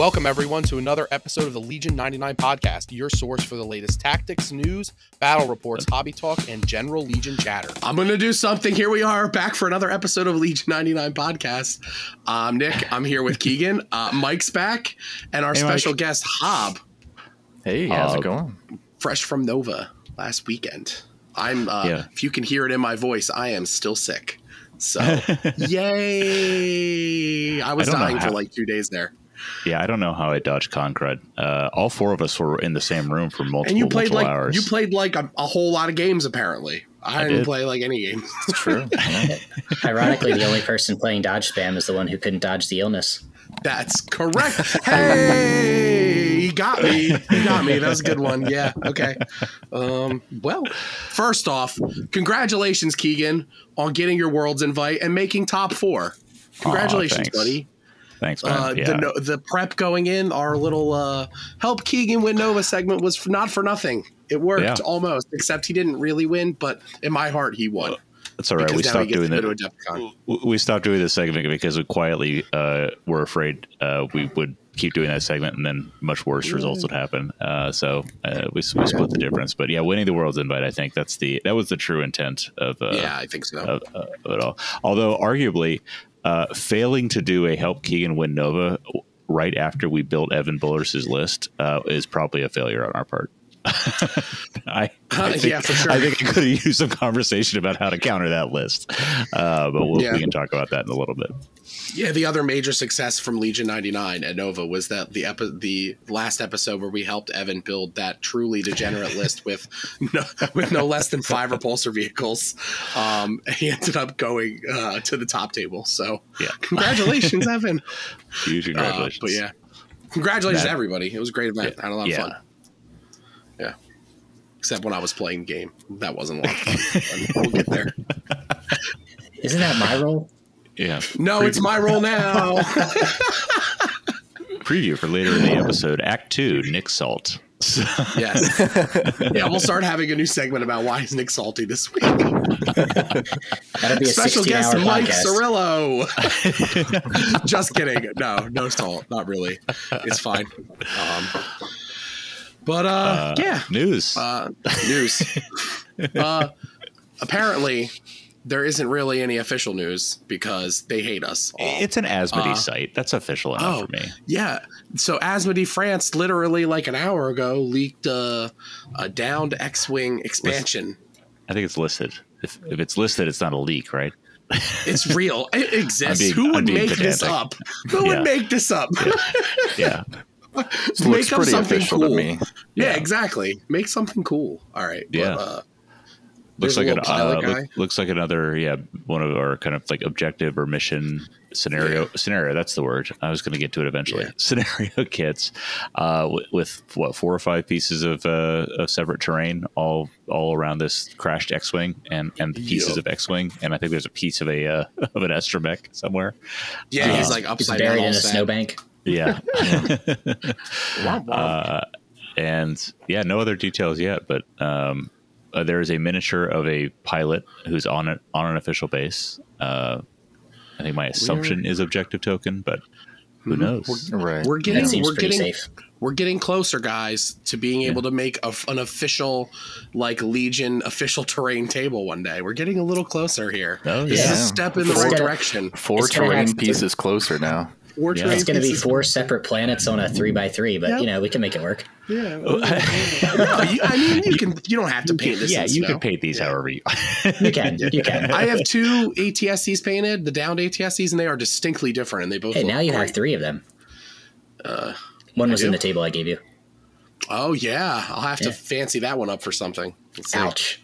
Welcome, everyone, to another episode of the Legion 99 podcast, your source for the latest tactics, news, battle reports, hobby talk, and general Legion chatter. I'm going to do something. Here we are back for another episode of Legion 99 podcast. I'm Nick. I'm here with Keegan. Uh, Mike's back, and our Hey, special Mike. guest, Hob, Hey, how's Uh, it going? fresh from Nova last weekend. I'm, uh, Yeah. if you can hear it in my voice, I am still sick. So, yay. I was I don't dying for like two days there. Yeah, I don't know how I dodged Concrud. Uh, all four of us were in the same room for multiple, And you played multiple like hours. you played like a, a whole lot of games apparently. I, I didn't did. play like any games. It's true. Ironically, the only person playing dodge spam is the one who couldn't dodge the illness. That's correct. Hey, he got me. He got me. That was a good one. Yeah. Okay. Um, well, first off, congratulations, Keegan, on getting your world's invite and making top four. Congratulations, thanks. buddy. Thanks, man. Uh, yeah. the, the prep going in, our little uh, help Keegan win Nova segment was not for nothing. It worked Yeah. almost, except he didn't really win, but in my heart, he won. That's all right. We stopped doing to that. to a DEFCON. w- We stopped doing this segment because we quietly uh, were afraid uh, we would keep doing that segment and then much worse results would happen. Uh, so uh, we, we split the difference. But yeah, winning the world's invite, I think that's the that was the true intent of uh, yeah, I think so. of, uh, of it all. Although arguably, uh, failing to do a help Keegan win Nova right after we built Evan Bullers' list uh, is probably a failure on our part. I, I think, Yeah, for sure. I think I could have used some conversation about how to counter that list, uh, but we'll, Yeah. we can talk about that in a little bit. Yeah, the other major success from Legion 99 at Nova was that the epi- the last episode where we helped Evan build that truly degenerate list with no, with no less than five repulsor vehicles. Um, he ended up going uh, to the top table. So, Yeah. congratulations, Evan. Huge Uh, congratulations. but yeah, congratulations That- everybody. It was a great event. I had a lot of Yeah. fun. Yeah. Except when I was playing the game. That wasn't a lot of fun. we'll get there. Isn't that my role? Yeah. No, it's my role now. Preview for later in the episode, Act Two, Nick Salt. Yes. yeah, we'll start having a new segment about why is Nick salty this week. That'll be a Special guest 16-hour Mike podcast. Cirillo. Just kidding. No, no salt. Not really. It's fine. Um, but uh, Uh, yeah, News. uh, news. uh, apparently, there isn't really any official news because they hate us. all. it's an Asmodee uh, site. That's official enough oh. for me. Yeah. So Asmodee France, literally like an hour ago, leaked uh, a downed X-wing expansion. I think it's listed. If, if it's listed, it's not a leak, right? It's real. It exists. being- Who would being make this up? Who Yeah. would make this up? Yeah. Looks make up pretty something official cool. to me. Yeah, Yeah. exactly. Make something cool. All right. Yeah. But, uh, looks there's a like an uh, guy. look- looks like another yeah one of our kind of like objective or mission scenario scenario that's the word i was going to get to it eventually Yeah. scenario kits uh with, with what four or five pieces of uh of separate terrain all all around this crashed x-wing and and pieces Yep. of x-wing and i think there's a piece of a uh, of an astromech somewhere yeah, uh, he's like It's upside buried down. in a sad. snowbank. yeah Womp womp. uh, and yeah, no other details yet. But um, uh, there is a miniature of a pilot who's on it on an official base. Uh, I think my assumption is objective token, but who knows? Right. we're getting we're getting safe. we're getting closer, guys, to being able to make a, an official like Legion official terrain table one day. We're getting a little closer here. Oh, This is a step in the right direction. Four It's terrain pieces closer now. Four Yeah. It's going to be four separate planets on a three by three, but Yep. you know we can make it work. Yeah. no, you, I mean, you can. You don't have to paint this. yeah, you snow. can paint these however you. You can, you can. I have two AT-STs painted, the downed AT-STs, and they are distinctly different, and they both. Hey, look now you have three of them. Uh, One was in the table I gave you. Oh yeah, I'll have to fancy that one up for something. Let's see.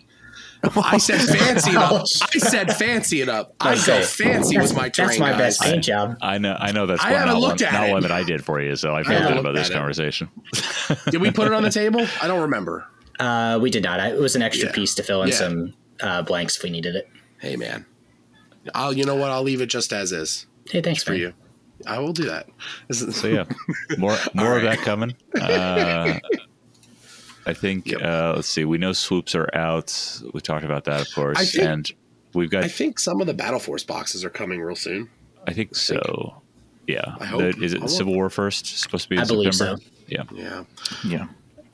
Ouch. I said fancy it up. I said fancy it up. I go fancy was my terrain. That's my guys. best paint job. I know, I know that's I one, haven't not, one, looked at not it. one that I did for you, so I feel haven't good about this conversation. Did we put it on the table? I don't remember. Uh, we did not. It was an extra Yeah. piece to fill in Yeah. some uh, blanks if we needed it. Hey man, I'll. You know what? I'll leave it just as is Hey, thanks for man. you. I will do that. So yeah, more more All of that coming. Uh, I think. Yep. Uh, let's see. We know swoops are out. We talked about that, of course, think- and we've got. I think some of the Battle Force boxes are coming real soon. I think so. Yeah. I hope. The- is it hope. Civil War first? Supposed to be in I believe September? so. Yeah. Yeah. Yeah.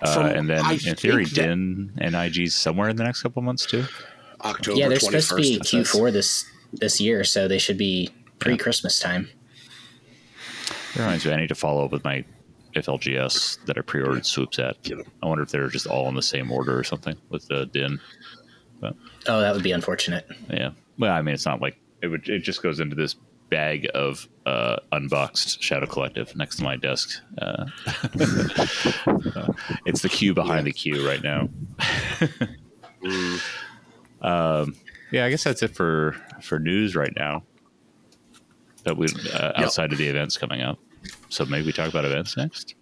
Uh, From- and then I in theory, think that- Din and IG's somewhere in the next couple months too. October yeah, they're 21st. supposed to be. Q4 this this year, so they should be pre Christmas time. It reminds me, I need to follow up with my FLGS that I pre-ordered swoops at. Get 'em. I wonder if they're just all in the same order or something with the Din. Oh, that would be unfortunate. Yeah. Well, I mean, it's not like it would. It just goes into this bag of uh, unboxed Shadow Collective next to my desk. Uh, uh, it's the queue behind the queue right now. Mm. Um, yeah, I guess that's it for for news right now. That we uh, outside of the events coming up. So maybe we talk about events next.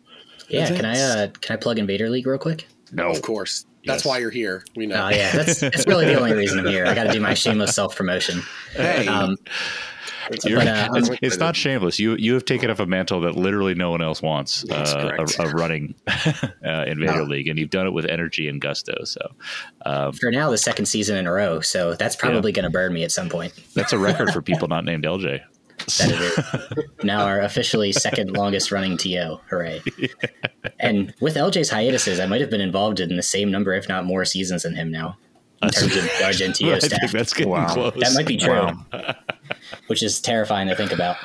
Yeah, Is can I uh, can I plug Invader League real quick? No, Of course. That's Yes. why you're here. We know. Oh yeah, that's that's really the only reason I'm here. I got to do my shameless self promotion. Hey. Um, You're- But, uh, it's, it's not shameless. You you have taken up a mantle that literally no one else wants That's uh, of, of running uh, Invader No. League, and you've done it with energy and gusto. So um, for now, the second season in a row, so that's probably going to burn me at some point. that's a record for people not named LJ. That it is now our officially second longest running TO. Hooray! And with LJ's hiatuses, I might have been involved in the same number, if not more, seasons than him now in terms of large I think staff. that's getting Wow. close. That might be true, Wow. which is terrifying to think about.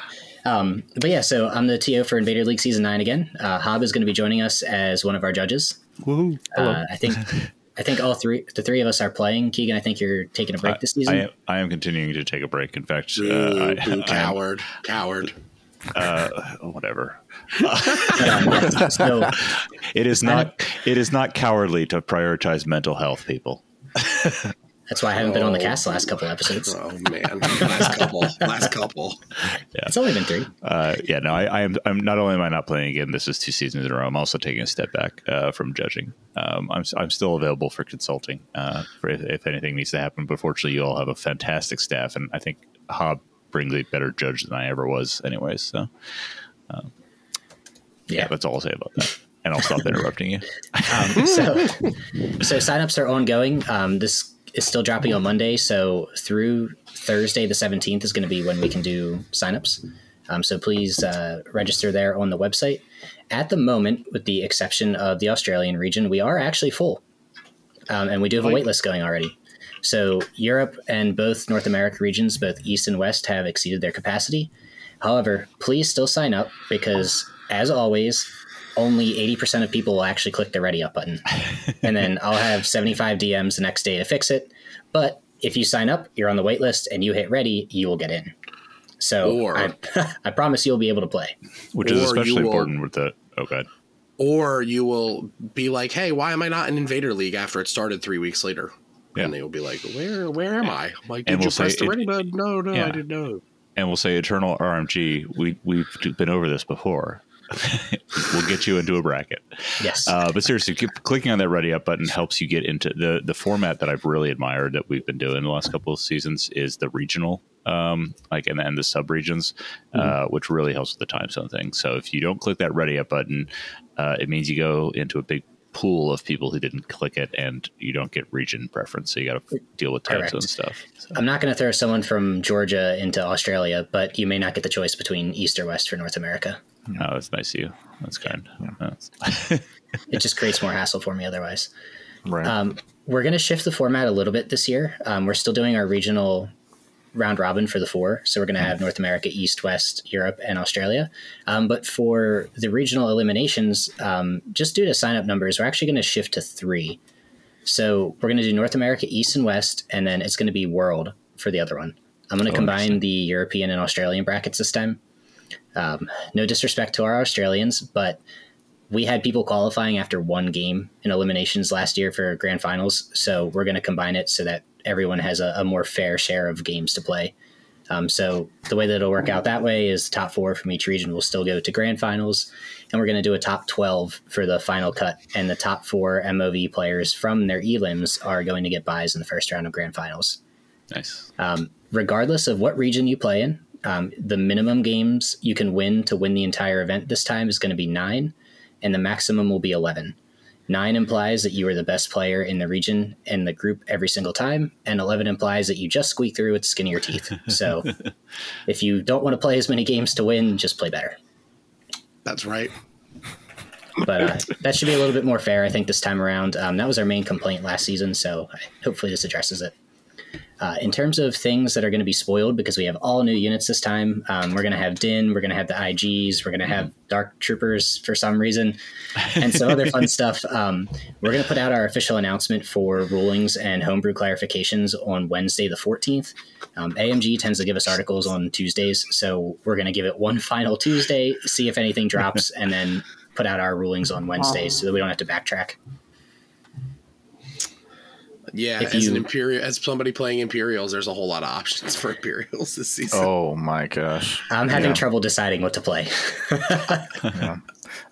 Um, but yeah, so I'm the TO for Invader League Season 9 again. Uh, Hob is going to be joining us as one of our judges. Woohoo. Hello. Uh, I think I think all three, the three of us are playing. Keegan, I think you're taking a break this I season. am, I am continuing to take a break. In fact, uh, Boo, I, boo, I, coward. Coward. uh, whatever. But, um, so It is not. It is not cowardly to prioritize mental health, people. that's why I haven't been on the Oh. cast the last couple episodes. Oh man. Last couple. Last couple. Yeah. It's only been three. Uh, yeah, no, I, I am. I'm not only am I not playing again. This is two seasons in a row. I'm also taking a step back uh, from judging. Um, I'm I'm still available for consulting uh, for if, if anything needs to happen. But fortunately, you all have a fantastic staff, and I think Hob brings a better judge than I ever was, anyways. So yeah, Yeah. that's all I'll say about that. And I'll stop interrupting you. Um, so, so signups are ongoing. Um, this is still dropping on Monday. So through Thursday, the 17th is going to be when we can do signups. Um, so please uh, register there on the website. At the moment, with the exception of the Australian region, we are actually full. Um, and we do have a wait list going already. So Europe and both North America regions, both East and West, have exceeded their capacity. However, please still sign up because, as always, only 80% of people will actually click the ready up button. and then I'll have 75 DMs the next day to fix it. But if you sign up, you're on the wait list and you hit ready, you will get in. So Or- I, I promise you'll be able to play. Which is Or you especially will- important with the. Oh, God. Or you will be like, "Hey, why am I not in Invader League after it started three weeks later?" Yeah. And they will be like, "Where, where am I?" I'm like, did And you we'll say press the it- ready button? No, no, Yeah. I didn't know. And we'll say Eternal RMG. We we've been over this before. we'll get you into a bracket. Yes. Uh, but seriously, keep clicking on that ready up button helps you get into the the format that I've really admired that we've been doing the last couple of seasons is the regional, um, like and then the sub regions, uh, which really helps with the time zone thing. So if you don't click that ready up button, uh, it means you go into a big pool of people who didn't click it, and you don't get region preference. So you got to deal with time Correct. zone stuff. So, I'm not going to throw someone from Georgia into Australia, but you may not get the choice between East or West for North America. Oh, that's nice of you. That's kind. That's- It just creates more hassle for me otherwise. Right. Um, we're going to shift the format a little bit this year. Um, we're still doing our regional round robin for the four. So we're going to have North America, East, West, Europe, and Australia. Um, but for the regional eliminations, um, just due to sign up numbers, we're actually going to shift to three. So we're going to do North America, East, and West, and then it's going to be World for the other one. I'm going to Oh, combine the European and Australian brackets this time. Um, no disrespect to our Australians, but we had people qualifying after one game in eliminations last year for grand finals. So we're going to combine it so that everyone has a, a more fair share of games to play. Um, so the way that it'll work out that way is top four from each region will still go to grand finals, and we're going to do a top 12 for the final cut. And the top four MOV players from their elims are going to get buys in the first round of grand finals nice. um, regardless of what region you play in. Um, the minimum games you can win to win the entire event this time is going to be nine, and the maximum will be 11. Nine implies that you are the best player in the region and the group every single time, and 11 implies that you just squeak through with the skin of your teeth. So if you don't want to play as many games to win, just play better. That's right. But uh, that should be a little bit more fair, I think, this time around. Um, that was our main complaint last season, so hopefully this addresses it. Uh, in terms of things that are going to be spoiled, because we have all new units this time, um, we're going to have Din, we're going to have the IGs, we're going to have Dark Troopers for some reason, and some other fun stuff. Um, we're going to put out our official announcement for rulings and homebrew clarifications on Wednesday, the 14th. Um, AMG tends to give us articles on Tuesdays, so we're going to give it one final Tuesday, see if anything drops, and then put out our rulings on Wednesdays so that we don't have to backtrack. Yeah, If as an imperial, as somebody playing Imperials, there's a whole lot of options for Imperials this season. Oh my gosh. I'm having Yeah. trouble deciding what to play.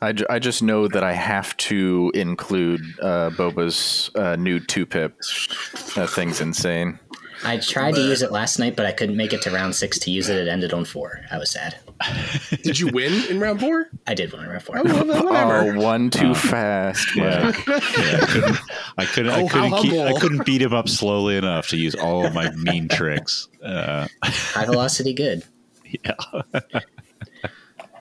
I, ju- I just know that I have to include uh, Boba's uh, new two pip. That thing's insane. I tried to use it last night, but I couldn't make it to round six to use it. It ended on four. I was sad. Did you win in round four? I did win in round four. Oh, well, whatever. Oh, one too fast. Yeah. Yeah, I couldn't. I couldn't. I Oh, how couldn't, keep, I couldn't beat him up slowly enough to use all of my mean tricks. Uh, High velocity, good. yeah.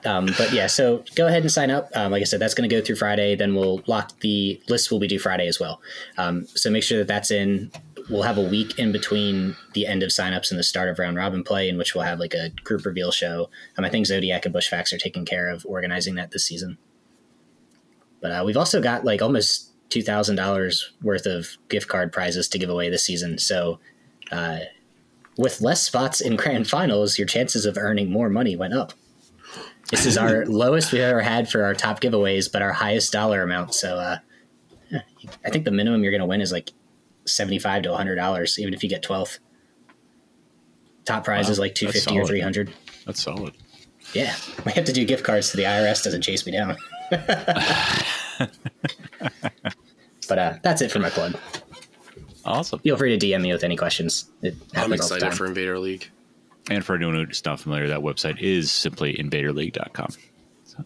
Um, but yeah, so go ahead and sign up. Um, like I said, that's going to go through Friday. Then we'll lock the list. Will be due Friday as well. Um, so make sure that that's in. We'll have a week in between the end of signups and the start of round robin play, in which we'll have like a group reveal show. Um, I think Zodiac and Bushfax are taking care of organizing that this season. But uh, we've also got like almost two thousand dollars worth of gift card prizes to give away this season. So. Uh, with less spots in grand finals, your chances of earning more money went up. This is our lowest we've ever had for our top giveaways, but our highest dollar amount. So uh, I think the minimum you're going to win is like seventy-five to hundred dollars, even if you get twelfth. Top prize is like 250 or three hundred. That's solid. Yeah, we have to do gift cards so the IRS doesn't chase me down. but uh, that's it for my plug. Awesome. Feel free to DM me with any questions. It I'm happens all the excited for Invader League. And for anyone who's not familiar, that website is simply invaderleague.com. So.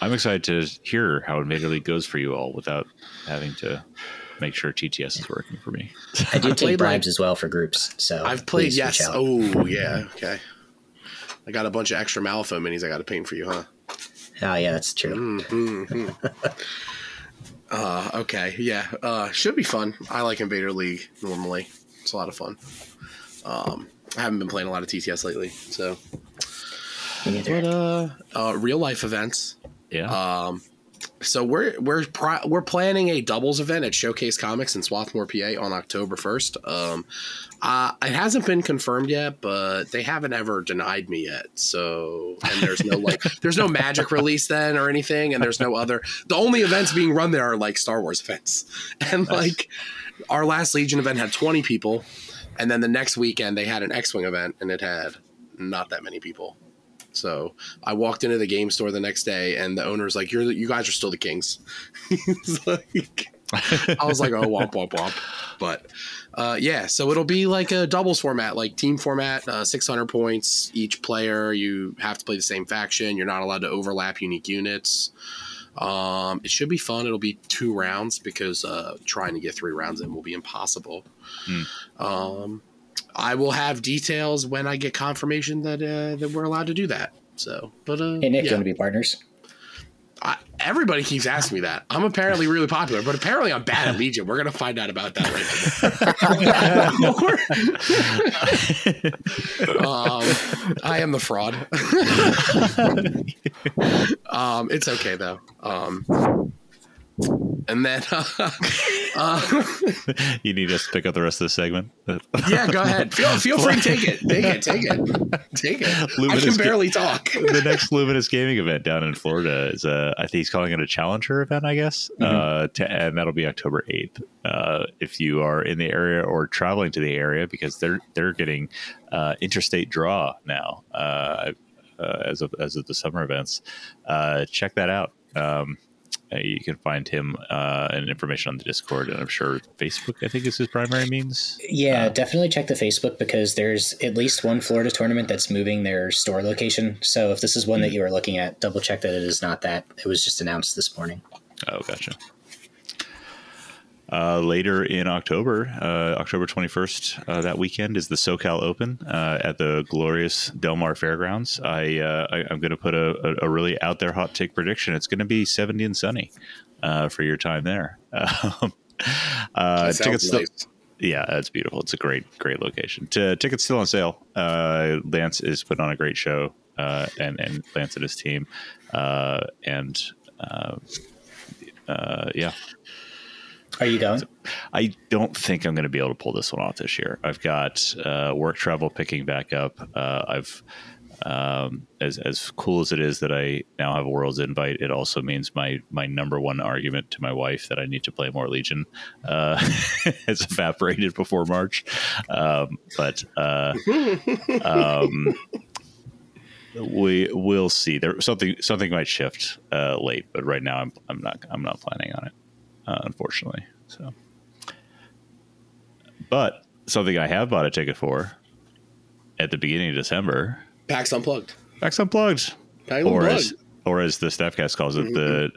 I'm excited to hear how Invader League goes for you all without having to make sure TTS is working for me. I do take bribes like- as well for groups. So I've played yes. Oh yeah. Okay. I got a bunch of extra Malifaux minis I got to paint for you, huh? Oh yeah, that's true. hmm uh, okay. Yeah. Uh, should be fun. I like Invader League normally. It's a lot of fun. Um, I haven't been playing a lot of TTS lately, so. Me. But uh, uh, real life events. Yeah. Um, so we're we're pri- we're planning a doubles event at Showcase Comics in Swarthmore, PA, on October first. Um, uh, it hasn't been confirmed yet, but they haven't ever denied me yet. So and there's no like there's no magic release then or anything, and there's no other. The only events being run there are like Star Wars events, and like our last Legion event had 20 people, and then the next weekend they had an X-wing event, and it had not that many people. So I walked into the game store the next day, and the owner's like, "You're the, you guys are still the kings." He's like, I was like, "Oh, womp womp womp," but uh, yeah. So it'll be like a doubles format, like team format, uh, 600 points each player. You have to play the same faction. You're not allowed to overlap unique units. Um, it should be fun. It'll be two rounds because uh, trying to get three rounds in will be impossible. Um, I will have details when I get confirmation that uh, that we're allowed to do that. So, but uh, Hey Nick, yeah. you want to be partners? I, everybody keeps asking me that. I'm apparently really popular, but apparently I'm bad at Legion. We're gonna find out about that right now. um, I am the fraud. um, it's okay though. Um, and then, uh, uh, you need us to pick up the rest of the segment. yeah, go ahead. Feel feel free to take it. Take it. Take it. Take it. I Luminous can ga- barely talk. the next Luminous Gaming event down in Florida is uh, I think he's calling it a challenger event, I guess, uh, to, and that'll be October eighth. Uh, if you are in the area or traveling to the area, because they're they're getting uh, interstate draw now uh, uh, as of as of the summer events, uh, check that out. Um, Uh, you can find him uh, and information on the Discord, and I'm sure Facebook. I think is his primary means. Yeah, uh, definitely check the Facebook because there's at least one Florida tournament that's moving their store location. So if this is one that hmm. you are looking at, double check that it is not that. It was just announced this morning. Oh, gotcha. Uh, later in October, uh, October 21st, uh, that weekend is the SoCal Open uh, at the glorious Del Mar Fairgrounds. I, uh, I am going to put a, a, really out there hot take prediction. It's going to be 70 and sunny uh, for your time there. Um, uh, tickets still, yeah, it's beautiful. It's a great, great location. T- tickets still on sale. Uh, Lance is putting on a great show, uh, and and Lance and his team, uh, and yeah, Are you going? I don't think I'm going to be able to pull this one off this year. I've got uh, work travel picking back up. Uh, I've um, as as cool as it is that I now have a world's invite, it also means my my number one argument to my wife that I need to play more Legion uh, has evaporated before March. Um, but uh, um, we will see. There something something might shift uh, late, but right now I'm I'm not I'm not planning on it, uh, unfortunately. So, but something I have bought a ticket for at the beginning of December. PAX Unplugged. Max Unplugged, PAX or Unplugged. as or as the Stabcast calls it, the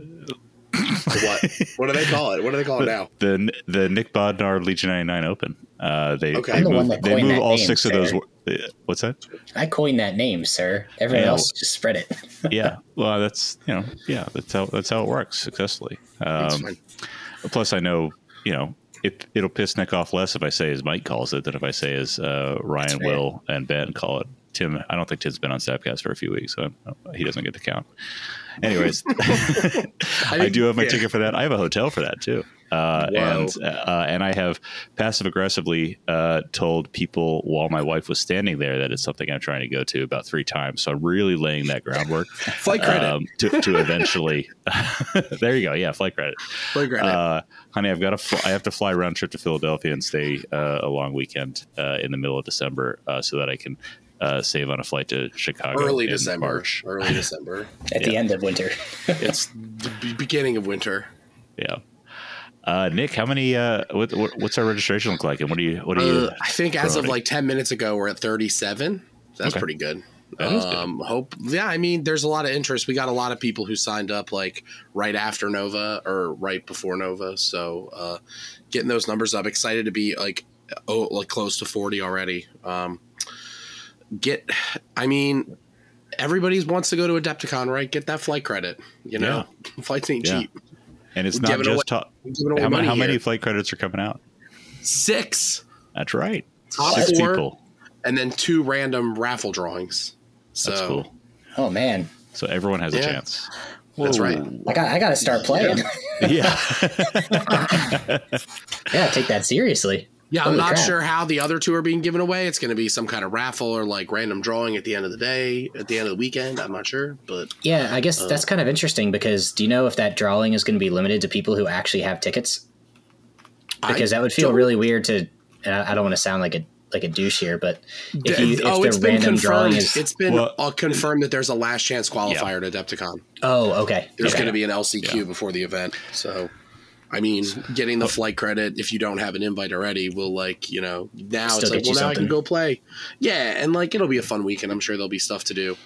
what? What do they call it? What do they call it now? the the Nick Bodnar Legion 99 Open. Uh, they Okay. they I'm the move, one that they move that all name, six of those. uh, What's that? I coined that name, sir. Everyone Yeah. else just spread it. yeah, well, that's you know, yeah, that's how that's how it works successfully. It's Um, fine. plus, I know you know it. It'll piss Nick off less if I say as Mike calls it than if I say as uh, Ryan, fair. Will, and Ben call it. Tim, I don't think Tim's been on Stabcast for a few weeks, so he doesn't get to count. Anyways, I, do have my yeah. ticket for that. I have a hotel for that too, uh, and uh, and I have passive aggressively uh, told people while my wife was standing there that it's something I'm trying to go to about three times. So I'm really laying that groundwork Flight credit. um, to, to eventually. there you go. Yeah, flight credit. Flight credit. Uh, honey, I've got to. Fl- I have to fly round trip to Philadelphia and stay uh, a long weekend uh, in the middle of December uh, so that I can uh, save on a flight to Chicago Early in December. March. Early December. At the end of winter. It's the beginning of winter. Yeah. Uh, Nick, how many? Uh, what, what, what's our registration look like, and what do you? What do you? Uh, I think as of promoting? like 10 minutes ago, we're at 37. That's Okay. pretty good. That is good. um, hope. Yeah, I mean, there's a lot of interest. We got a lot of people who signed up like right after Nova or right before Nova. So uh, getting those numbers up. Excited to be like oh like close to 40 already. Um, get. I mean. Everybody wants to go to Adepticon, right? Get that flight credit. You know, flights ain't Yeah. cheap. and it's we're not giving just top. We're giving away How, money how many here. flight credits are coming out? Six, That's right. Top Six four. people. and then two random raffle drawings. So That's cool. Oh man, So everyone has a Yeah. chance. That's right. I got I got to start playing. Yeah. yeah, take that seriously. Yeah, I'm not crap. sure how the other two are being given away. It's going to be some kind of raffle or like random drawing at the end of the day, at the end of the weekend. I'm not sure, but Yeah, I guess Uh. that's kind of interesting because do you know if that drawing is going to be limited to people who actually have tickets? Because I that would feel really weird to. And I I don't want to sound like a like a douche here, but if you if oh, the it's been random drawing is It's been Well- uh, confirmed that there's a last chance qualifier to Adepticon. oh okay, There's okay. going to be an LCQ Yeah. before the event. So, I mean, getting the flight credit if you don't have an invite already will like you know now Still it's like you well now I can something. go play. Yeah, and like it'll be a fun weekend. I'm sure there'll be stuff to do.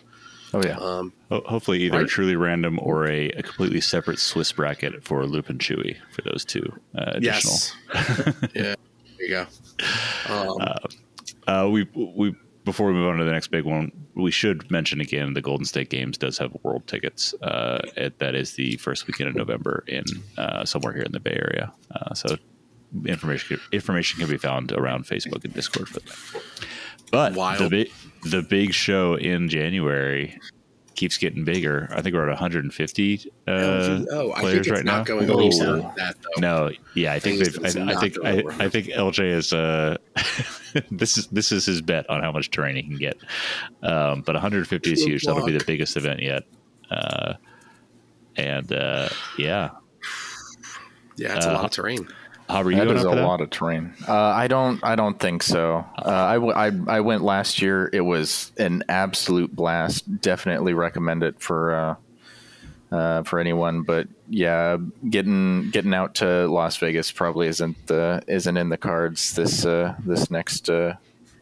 Oh yeah. Um, Ho- Hopefully, either Right. truly random or a, a completely separate Swiss bracket for Loop and Chewy for those two uh, additional. yes. yeah. There you go. Um, Uh, we we before we move on to the next big one, we should mention again the Golden State Games does have world tickets. Uh, it, that is the first weekend of November in uh, somewhere here in the Bay Area. Uh, so information information can be found around Facebook and Discord for that. But Wild. the big the big show in January keeps getting bigger. I think we're at 150 uh, oh, I players think it's right not now. going believe that though. No, yeah, I think they've. I, I think I. I think LJ is. Uh, this is this is his bet on how much terrain he can get. Um, but 150 is Good huge. That'll be the biggest event yet. Uh, and uh, yeah, Yeah, it's a Uh, lot of terrain. Hobber, you That is a that? lot of terrain. Uh, I don't. I don't think so. Uh, I, w- I I went last year. It was an absolute blast. Definitely recommend it for uh, uh, for anyone. But yeah, getting getting out to Las Vegas probably isn't the isn't in the cards this uh, this next uh,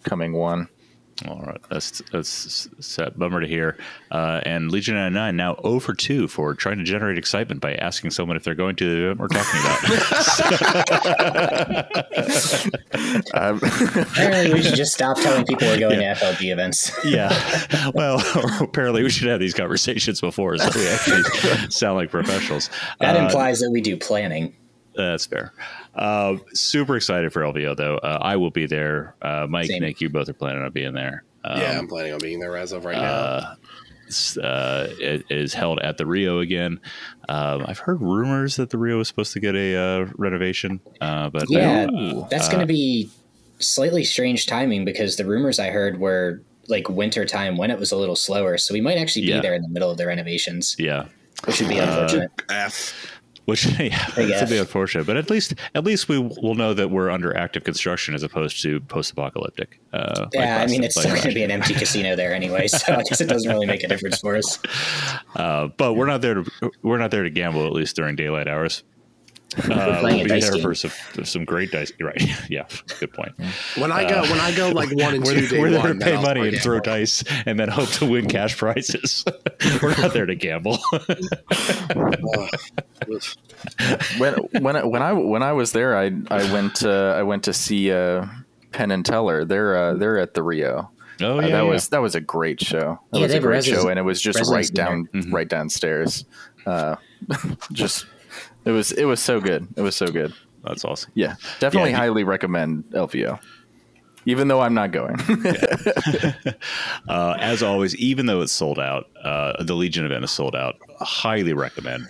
coming one. All right, that's that's sad. Bummer to hear. Uh, and Legion 99 now 0 for 2 for trying to generate excitement by asking someone if they're going to the event we're talking about. Um, Apparently, we should just stop telling people we're going to FLG events. yeah. Well, apparently we should have these conversations before so we actually sound like professionals. That Uh, implies that we do planning. That's fair. Uh, super excited for LVO though. Uh, I will be there. Uh, Mike, Same. Nick, you both are planning on being there. Um, yeah, I'm planning on being there as of right now. uh, it's, uh, it is held at the Rio again. Um, I've heard rumors that the Rio is supposed to get a uh, renovation, uh, but Yeah, uh, that's going to be slightly strange timing because the rumors I heard were like winter time when it was a little slower. So we might actually be Yeah. there in the middle of the renovations, yeah. which would be unfortunate. F. Which yeah, it's a bit unfortunate, but at least at least we will know that we're under active construction as opposed to post-apocalyptic. Uh, like yeah, I mean, it's like still going to be an empty casino there anyway, so I guess it doesn't really make a difference for us. Uh, but we're not there to we're not there to gamble at least during daylight hours. Uh, we'll be dice there game. for some, some great dice. Right? Yeah, good point. When I go, when I go like one and We're, two day we're there one, to pay money and forget. throw dice, and then hope to win cash prizes. we're not there to gamble. When when I, when I when I was there, I I went uh, I went to see uh, Penn and Teller. They're uh, they're at the Rio. oh Uh, yeah, that yeah. was that was a great show. That Yeah, was a great show, and it was just right down there. Mhm. right downstairs. Uh, just it was it was so good. It was so good. that's awesome. Yeah, definitely Yeah, highly recommend LVO. Even though I'm not going. Uh, as always, even though it's sold out, uh, the Legion event is sold out. Highly recommend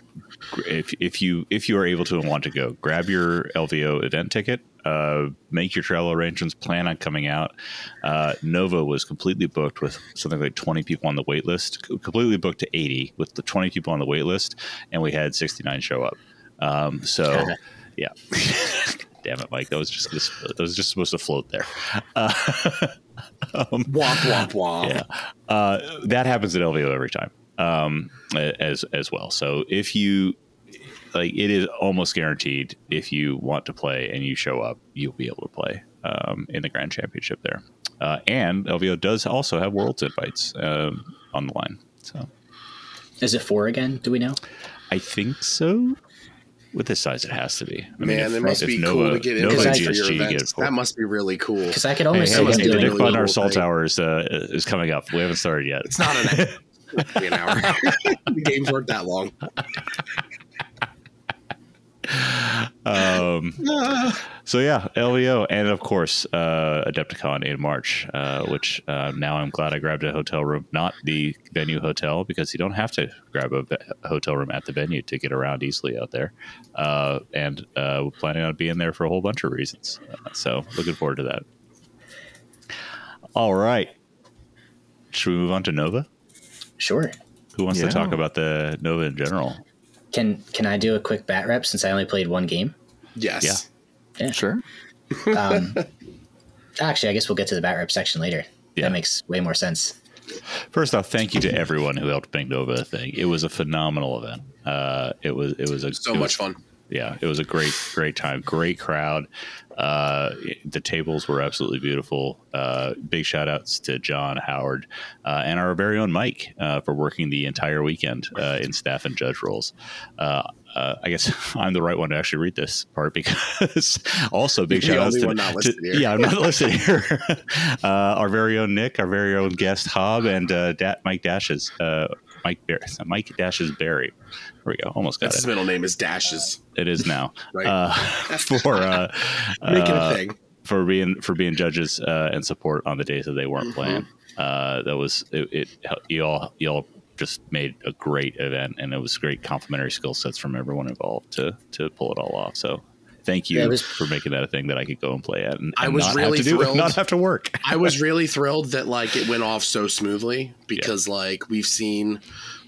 if if you if you are able to and want to go, grab your LVO event ticket. Uh, make your travel arrangements. Plan on coming out. Uh, Nova was completely booked with something like 20 people on the wait list. c- Completely booked to 80 with the 20 people on the wait list, and we had 69 show up. Um, so, yeah. Damn it, Mike. That was just that was just supposed to float there. Uh, um, Womp womp womp. yeah, uh, that happens at LVO every time, um, as as well. So if you like, it is almost guaranteed. If you want to play and you show up, you'll be able to play um, in the Grand Championship there. Uh, and LVO does also have Worlds invites um, on the line. So Is it four again? Do we know? I think so. With this size, it has to be. I mean, Man, if- it must be Nova- cool to get Nova invites for your GSG events. That must be really cool. Because I could Hey, almost hey, see must hey, the be Nick doing. really Button cool Salt. Tower is, uh, is coming up. We haven't started yet. It's not an, an hour. the games weren't that long. Um, so yeah, LVO, and of course uh, Adepticon in March, uh, which uh, now I'm glad I grabbed a hotel room, not the venue hotel, because you don't have to grab a ve- hotel room at the venue to get around easily out there. Uh, and uh, we're planning on being there for a whole bunch of reasons. Uh, so looking forward to that. All right, should we move on to Nova? Sure. Who wants Yeah. to talk about the Nova in general? Can Can I do a quick bat rep since I only played one game? Yes. Sure. Um, actually, I guess we'll get to the bat rep section later. Yeah. That makes way more sense. First off, thank you to everyone who helped make Nova a thing. It was a phenomenal event. Uh, it was it was a So it much was- fun. Yeah, it was a great great time. Great crowd. Uh, the tables were absolutely beautiful. Uh, big shout outs to John Howard uh, and our very own Mike uh, for working the entire weekend uh, in staff and judge roles. Uh, I guess I'm the right one to actually read this part because also big shout only to, to- yeah I'm not listed here. uh, our very own Nick, our very own guest Hob, and uh, da- Mike Dashes. Uh, Mike Bar- Mike Dashes Barry. There we go. Almost got That's it his middle name is Dashes. it is now Right. uh, for uh, Making a thing. for being for being judges uh, and support on the days that they weren't Mhm. playing. Uh, that was it, it. You all you all just made a great event, and it was great complementary skill sets from everyone involved to to pull it all off. So. Thank you Yeah, was- for making that a thing that I could go and play at, and, I was not really have to do, thrilled. not have to work. I was really thrilled that like it went off so smoothly because like we've seen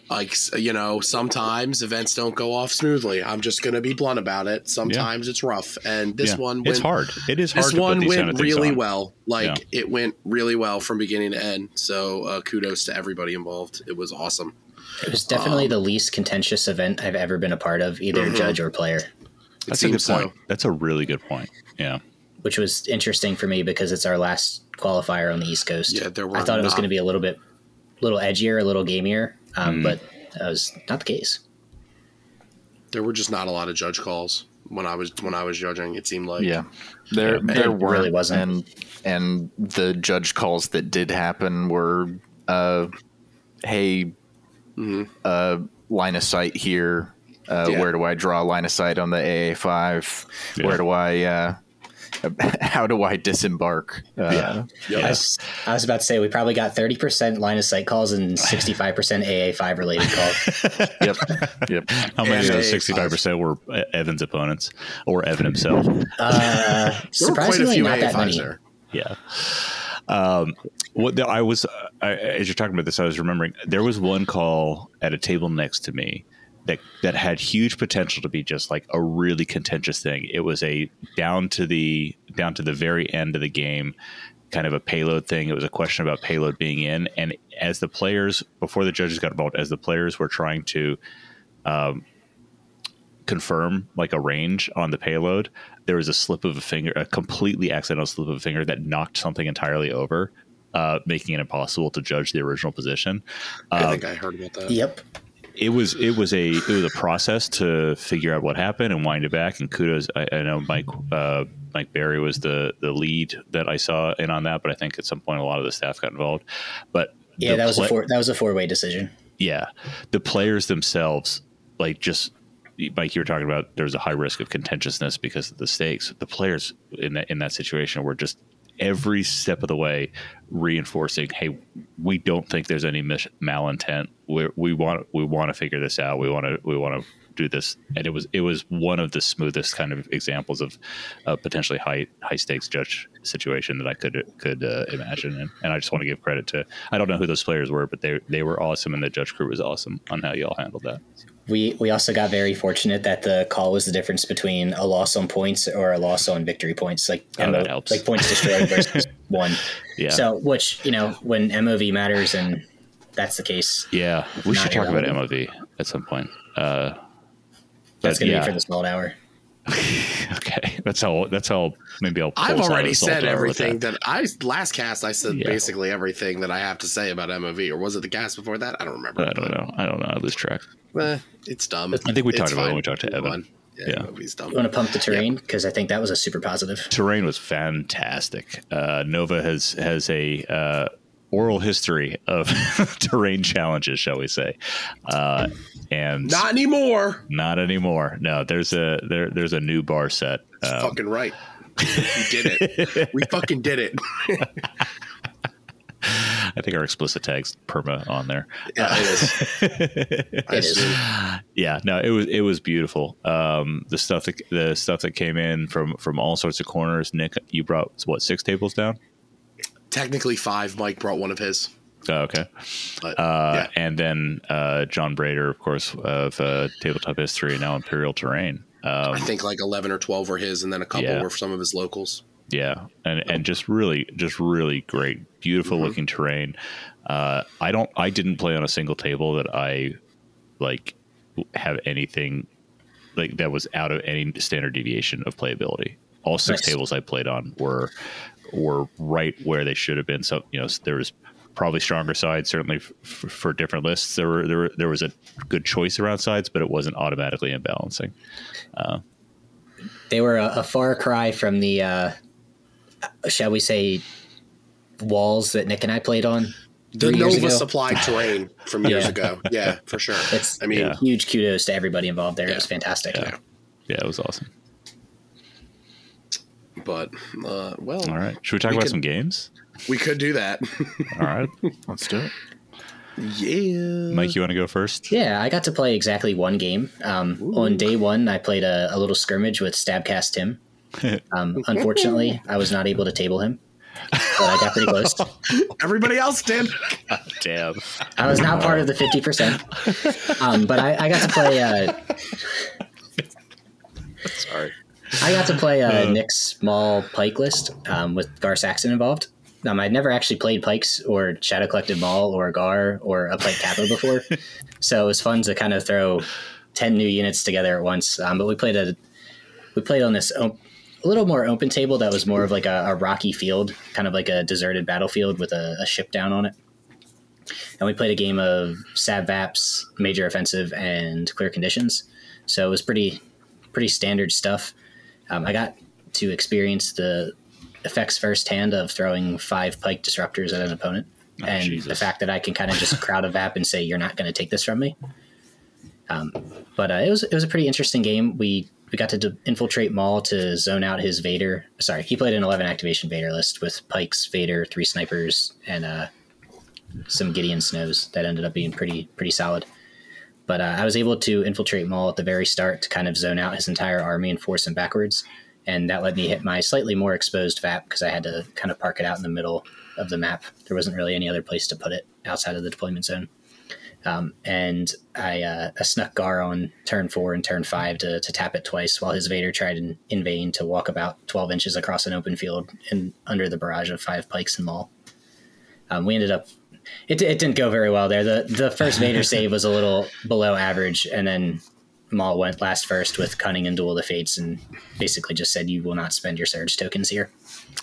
like you know sometimes events don't go off smoothly. I'm just gonna be blunt about it. Sometimes it's rough, and this Yeah. one went, it's hard. It is hard. This to put one these kind went of really on. well. Like Yeah. it went really well from beginning to end. So uh, kudos to everybody involved. It was awesome. It was definitely Um, the least contentious event I've ever been a part of, either Mhm. judge or player, That's a good seems so. point. That's a really good point. Yeah. which was interesting for me because it's our last qualifier on the East Coast. Yeah, there were I thought it was going to be a little bit, little edgier, a little gamier, um, Mhm. but that was not the case. There were just not a lot of judge calls when I was when I was judging. It seemed like Yeah, there Yeah, there it really wasn't. and and the judge calls that did happen were, uh, hey, Mhm. uh, line of sight here. Uh, Yeah. Where do I draw a line of sight on the AA five? Yeah. Where do I? How do I disembark? Uh, Yeah. Yep. I, was, I was about to say we probably got thirty percent line of sight calls and sixty five percent AA five related calls. Yep. Yep. How many of those sixty-five percent were Evan's opponents or Evan himself? Uh, there a surprisingly, few not that A5s many. there. Yeah. Um, what the, I was, I, as you're talking about this, I was remembering there was one call at a table next to me that that had huge potential to be just like a really contentious thing. It was a down to the down to the very end of the game, kind of a payload thing. It was a question about payload being in, and as the players before the judges got involved, as the players were trying to um, confirm like a range on the payload, there was a slip of a finger, a completely accidental slip of a finger that knocked something entirely over, uh, making it impossible to judge the original position. I Uh, think I heard about that. Yep. It was it was a it was a process to figure out what happened and wind it back. And kudos, I, I know Mike uh, Mike Barry was the the lead that I saw in on that, but I think at some point a lot of the staff got involved. But Yeah, that was a four. That was a four way decision. yeah, the players themselves, like just Mike, you were talking about there's a high risk of contentiousness because of the stakes. The players in that in that situation were just every step of the way reinforcing, "Hey, we don't think there's any mis- malintent. We we want we want to figure this out. We want to we want to do this." And it was it was one of the smoothest kind of examples of a potentially high high stakes judge situation that I could could uh, imagine. And, and I just want to give credit to I don't know who those players were, but they they were awesome, and the judge crew was awesome on how you all handled that. We we also got very fortunate that the call was the difference between a loss on points or a loss on victory points, like Oh, that MO helps. like points destroyed versus one. Yeah. So, which you know, when MOV matters, and that's the case, Yeah, we should talk about. MOV at some point. Uh, that's going to yeah, be for the small hour. okay. That's how. That's how. Maybe I'll. I've pull us out of already said everything that. that. I last cast. I said Yeah. basically everything that I have to say about MOV, or was it the cast before that? I don't remember. I don't know. I don't know. I lose track. Eh, it's dumb. I think we It's talked about it when we talked to Move Evan. on. Yeah, Yeah. MOV's dumb. You want to pump the terrain because I think that was a super positive. Terrain was fantastic. Uh, Nova has has a uh, oral history of terrain challenges, shall we say? Uh, and Not anymore. not anymore. No, there's a there there's a new bar set. Um, fucking right. we did it. We fucking did it. I think our explicit tags perma on there. Yeah, it is. it is. yeah no it was it was beautiful um the stuff that the stuff that came in from from all sorts of corners nick you brought what six tables down Technically five. Mike brought one of his. oh, okay But uh yeah. and then uh john brader of course of uh tabletop history and now imperial terrain um I think like eleven or twelve were his, and then a couple Yeah. were some of his locals. yeah and and just really just really great beautiful looking terrain uh i don't i didn't play on a single table that i like have anything like that was out of any standard deviation of playability all six Nice. tables i played on were were right where they should have been so you know there was probably stronger sides certainly f- f- for different lists there were, there were there was a good choice around sides but it wasn't automatically imbalancing They were a, a far cry from the, uh, shall we say, walls that Nick and I played on. The three years Nova ago. supplied terrain from years Yeah. ago. Yeah, for sure. It's I mean, Yeah. huge kudos to everybody involved there. It was fantastic. yeah yeah it was awesome but uh, well, all right should we talk We about could- some games we could do that. all right Let's do it. yeah, Mike, you want to go first? Yeah, I got to play exactly one game. Um, on day one, I played a, a little skirmish with Stabcast Tim. Um, unfortunately, I was not able to table him, but I got pretty close. Everybody else did. Damn. I was not part of the 50%. Um, but I, I got to play. Uh, Sorry. I got to play uh, Nick's small pyke list um, with Gar Saxon involved. Um, I'd never actually played Pykes or Shadow Collective Maul or Gar or a Pyke Capo before, so it was fun to kind of throw ten new units together at once. Um, but we played a we played on this op- a little more open table that was more of like a, a rocky field, kind of like a deserted battlefield with a, a ship down on it. And we played a game of Sab Vaps, Major Offensive, and Clear Conditions. So it was pretty pretty standard stuff. Um, I got to experience the effects firsthand of throwing five Pyke Disruptors at an opponent, Oh, and Jesus. the fact that I can kind of just crowd a Vap and say, "You're not going to take this from me." Um, but uh, it was it was a pretty interesting game. We we got to d- infiltrate Maul to zone out his Vader. Sorry, he played an eleven activation Vader list with Pykes, Vader, three snipers, and uh, some Gideon Snows that ended up being pretty pretty solid. But uh, I was able to infiltrate Maul at the very start to kind of zone out his entire army and force him backwards, and that let me hit my slightly more exposed VAP because I had to kind of park it out in the middle of the map. There wasn't really any other place to put it outside of the deployment zone. Um, and I, uh, I snuck Gar on turn four and turn five to, to tap it twice while his Vader tried in, in vain to walk about 12 inches across an open field and under the barrage of five pykes and maul. Um, we ended up, it, it didn't go very well there. The, the first Vader save was a little below average, and then Maul went last first with Cunning and Duel of the Fates and basically just said, You will not spend your Surge tokens here.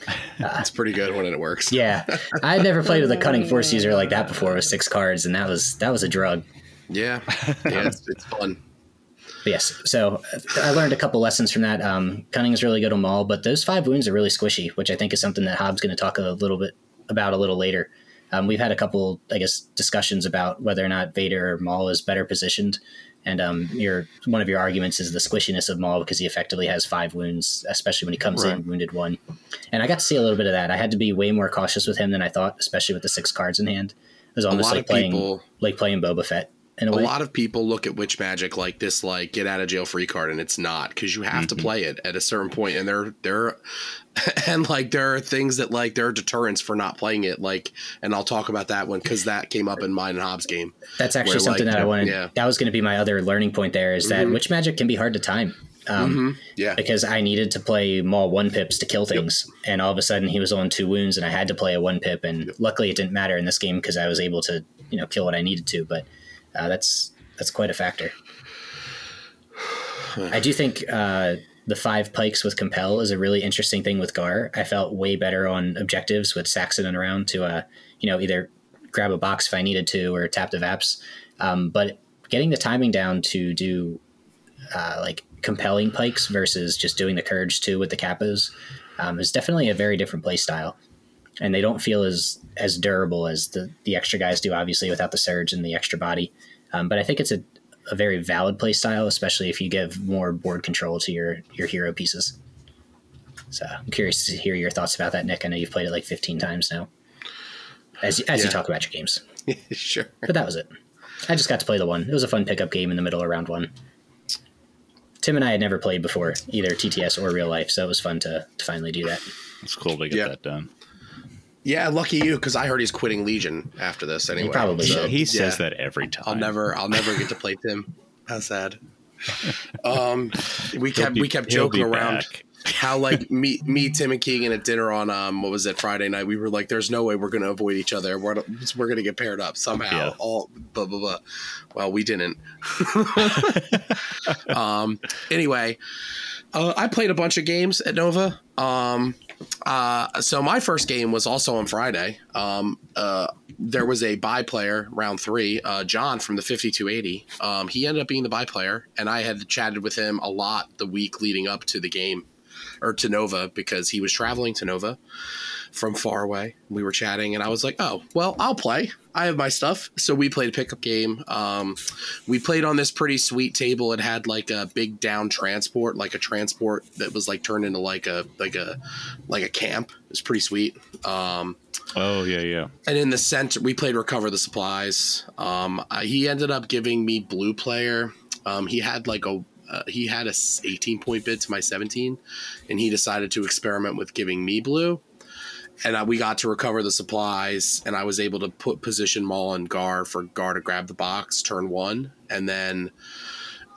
It's pretty good when it works. Yeah, I had never played with a cunning force user like that before with six cards, and that was that was a drug. Yeah, yeah, it's, it's fun. But yes, so uh, I learned a couple lessons from that. Um, cunning is really good on Maul, but those five wounds are really squishy, which I think is something that Hobbs going to talk a little bit about a little later. Um, we've had a couple, I guess, discussions about whether or not Vader or Maul is better positioned, and um, your one of your arguments is the squishiness of Maul because he effectively has five wounds, especially when he comes Right. in wounded one. And I got to see a little bit of that. I had to be way more cautious with him than I thought, especially with the six cards in hand. It was almost like playing people, like playing Boba Fett a, a way. lot of people look at witch magic like this, like get out of jail free card, and it's not because you have to play it at a certain point, and there, there, and like there are things that like there are deterrents for not playing it, like, and I'll talk about that one because that came up in mine and Hobbs game. That's actually where, something like, that I wanted. yeah. That was going to be my other learning point. There is that Mhm. witch magic can be hard to time. Um, Mhm. Yeah, Because I needed to play Maul one pips to kill things, and all of a sudden he was on two wounds, and I had to play a one pip. And luckily, it didn't matter in this game because I was able to, you know, kill what I needed to. But uh, that's that's quite a factor. I do think uh, the five pykes with compel is a really interesting thing with Gar. I felt way better on objectives with Saxon and around to, uh, you know, either grab a box if I needed to or tap the Vaps. Um, but getting the timing down to do uh, like compelling pykes versus just doing the courage too with the capos um, is definitely a very different play style. And they don't feel as as durable as the the extra guys do, obviously without the surge and the extra body. Um, but I think it's a, a very valid play style, especially if you give more board control to your your hero pieces. So I'm curious to hear your thoughts about that, Nick. I know you've played it like 15 times now, as as you talk about your games. sure. But that was it. I just got to play the one. It was a fun pickup game in the middle of round one. Tim and I had never played before, either TTS or real life, so it was fun to, to finally do that. It's cool to get Yeah. that done. Yeah, lucky you because I heard he's quitting Legion after this. Anyway, he probably So, should. he says yeah. that every time. I'll never, I'll never get to play Tim. How sad. Um, we kept be- we kept joking around back. how like me, me, Tim, and Keegan at dinner on um what was it Friday night? We were like, "There's no way we're gonna avoid each other. We're we're gonna get paired up somehow." Yeah. All blah blah blah. Well, we didn't. um. Anyway, uh, I played a bunch of games at Nova. Um. Uh. So my first game was also on Friday. Um. Uh. There was a bye player round three. Uh. John from the 5280. Um. He ended up being the bye player, and I had chatted with him a lot the week leading up to the game or to Nova because he was traveling to Nova from far away. We were chatting, and I was like, "Oh, well, I'll play. I have my stuff." So we played a pickup game. Um, we played on this pretty sweet table. It had like a big down transport, like a transport that was like turned into like a like a like a camp. It was pretty sweet. Um, Oh yeah, yeah. and in the center, we played recover the supplies. Um, I, he ended up giving me blue player. Um, he had like a uh, he had a 18 point bid to my 17, and he decided to experiment with giving me blue. And uh, we got to recover the supplies, and I was able to put position Maul and Gar for Gar to grab the box turn one, and then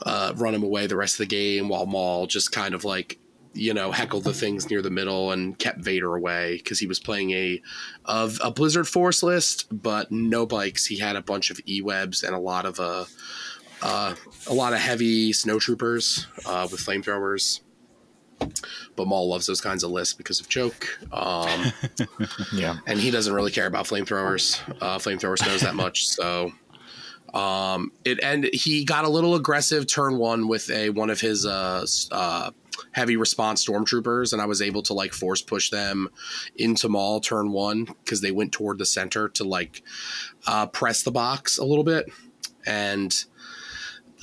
uh, run him away the rest of the game while Maul just kind of like you know, heckled the things near the middle and kept Vader away because he was playing a of a Blizzard Force list, but no bikes. He had a bunch of e webs and a lot of uh, uh, a lot of heavy snowtroopers uh, with flamethrowers. But Maul loves those kinds of lists because of joke. Um, Yeah. and he doesn't really care about flamethrowers. Uh, flamethrowers knows that much, so um, it and he got a little aggressive turn one with a one of his uh, uh, heavy response stormtroopers, and I was able to like force push them into Maul turn one because they went toward the center to like uh, press the box a little bit, and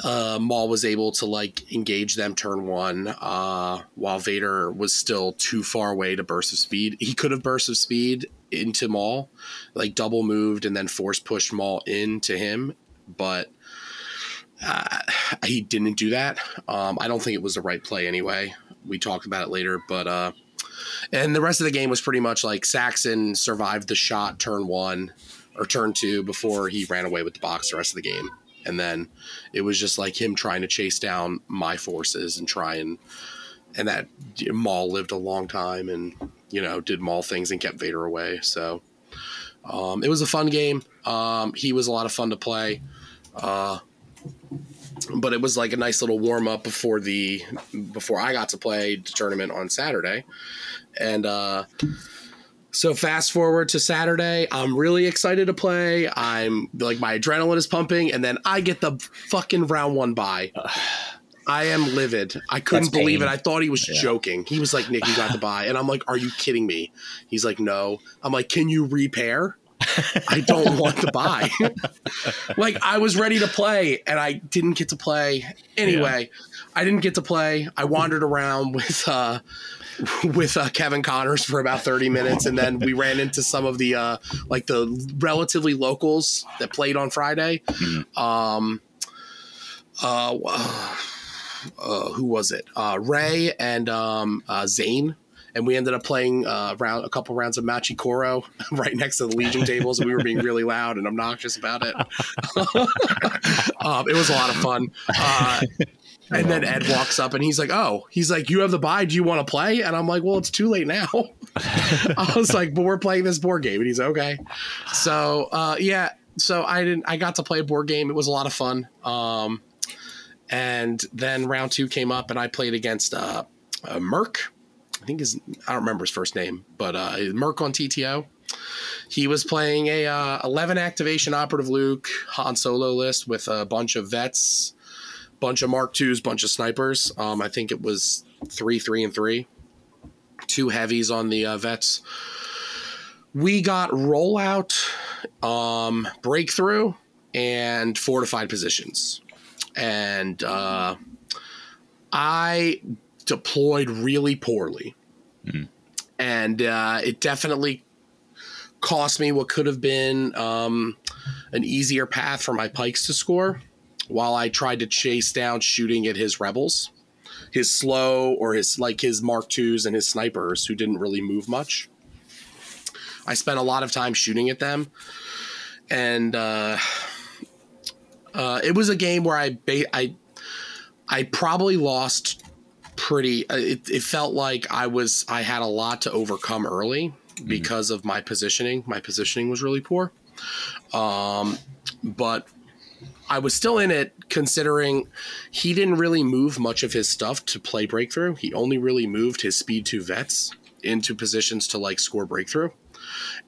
uh, Maul was able to like engage them turn one, uh, while Vader was still too far away to burst of speed. He could have burst of speed into Maul, like double moved and then force pushed Maul into him, but uh, he didn't do that. Um, I don't think it was the right play anyway. We talked about it later, but uh, and the rest of the game was pretty much like Saxon survived the shot turn one or turn two before he ran away with the box the rest of the game. And then it was just like him trying to chase down my forces and try and and that Maul lived a long time and you know did Maul things and kept Vader away. So um, it was a fun game. Um, he was a lot of fun to play. Uh, but it was like a nice little warm up before the before I got to play the tournament on Saturday. And uh so fast forward to Saturday, I'm really excited to play. I'm like my adrenaline is pumping and then I get the fucking round 1 bye. I am livid. I couldn't That's believe pain. it. I thought he was Yeah. joking. He was like, Nick, you got the bye. And I'm like, Are you kidding me? He's like, No. I'm like, Can you repair? I don't want to buy. like I was ready to play and I didn't get to play. Anyway, I didn't get to play. I wandered around with uh with uh, Kevin Connors for about 30 minutes and then we ran into some of the uh like the relatively locals that played on Friday. Um uh, uh who was it? Uh Ray and um uh Zane and we ended up playing uh, round a couple rounds of Machi Koro right next to the Legion tables, and we were being really loud and obnoxious about it. um, it was a lot of fun. Uh, and then Ed walks up and he's like, "Oh, he's like, you have the bye. Do you want to play?" And I'm like, "Well, it's too late now." I was like, "But we're playing this board game," and he's okay. So uh, yeah, so I didn't. I got to play a board game. It was a lot of fun. Um, and then round two came up, and I played against uh, uh, Merc. I think his I don't remember his first name, but uh, Merc on TTO. He was playing a uh, 11 activation operative Luke Han Solo list with a bunch of vets, bunch of Mark twos, bunch of snipers. Um, I think it was three, three, and three. Two heavies on the uh, vets. We got rollout, um, breakthrough, and fortified positions, and uh, I deployed really poorly. And uh, it definitely cost me what could have been um, an easier path for my pykes to score while I tried to chase down shooting at his rebels. His slow or his like his Mark twos and his snipers who didn't really move much. I spent a lot of time shooting at them, and uh, uh, it was a game where I ba- I I probably lost pretty uh, it, it felt like i was i had a lot to overcome early because of my positioning. My positioning was really poor. Um but i was still in it considering he didn't really move much of his stuff to play breakthrough. He only really moved his speed 2 vets into positions to like score breakthrough.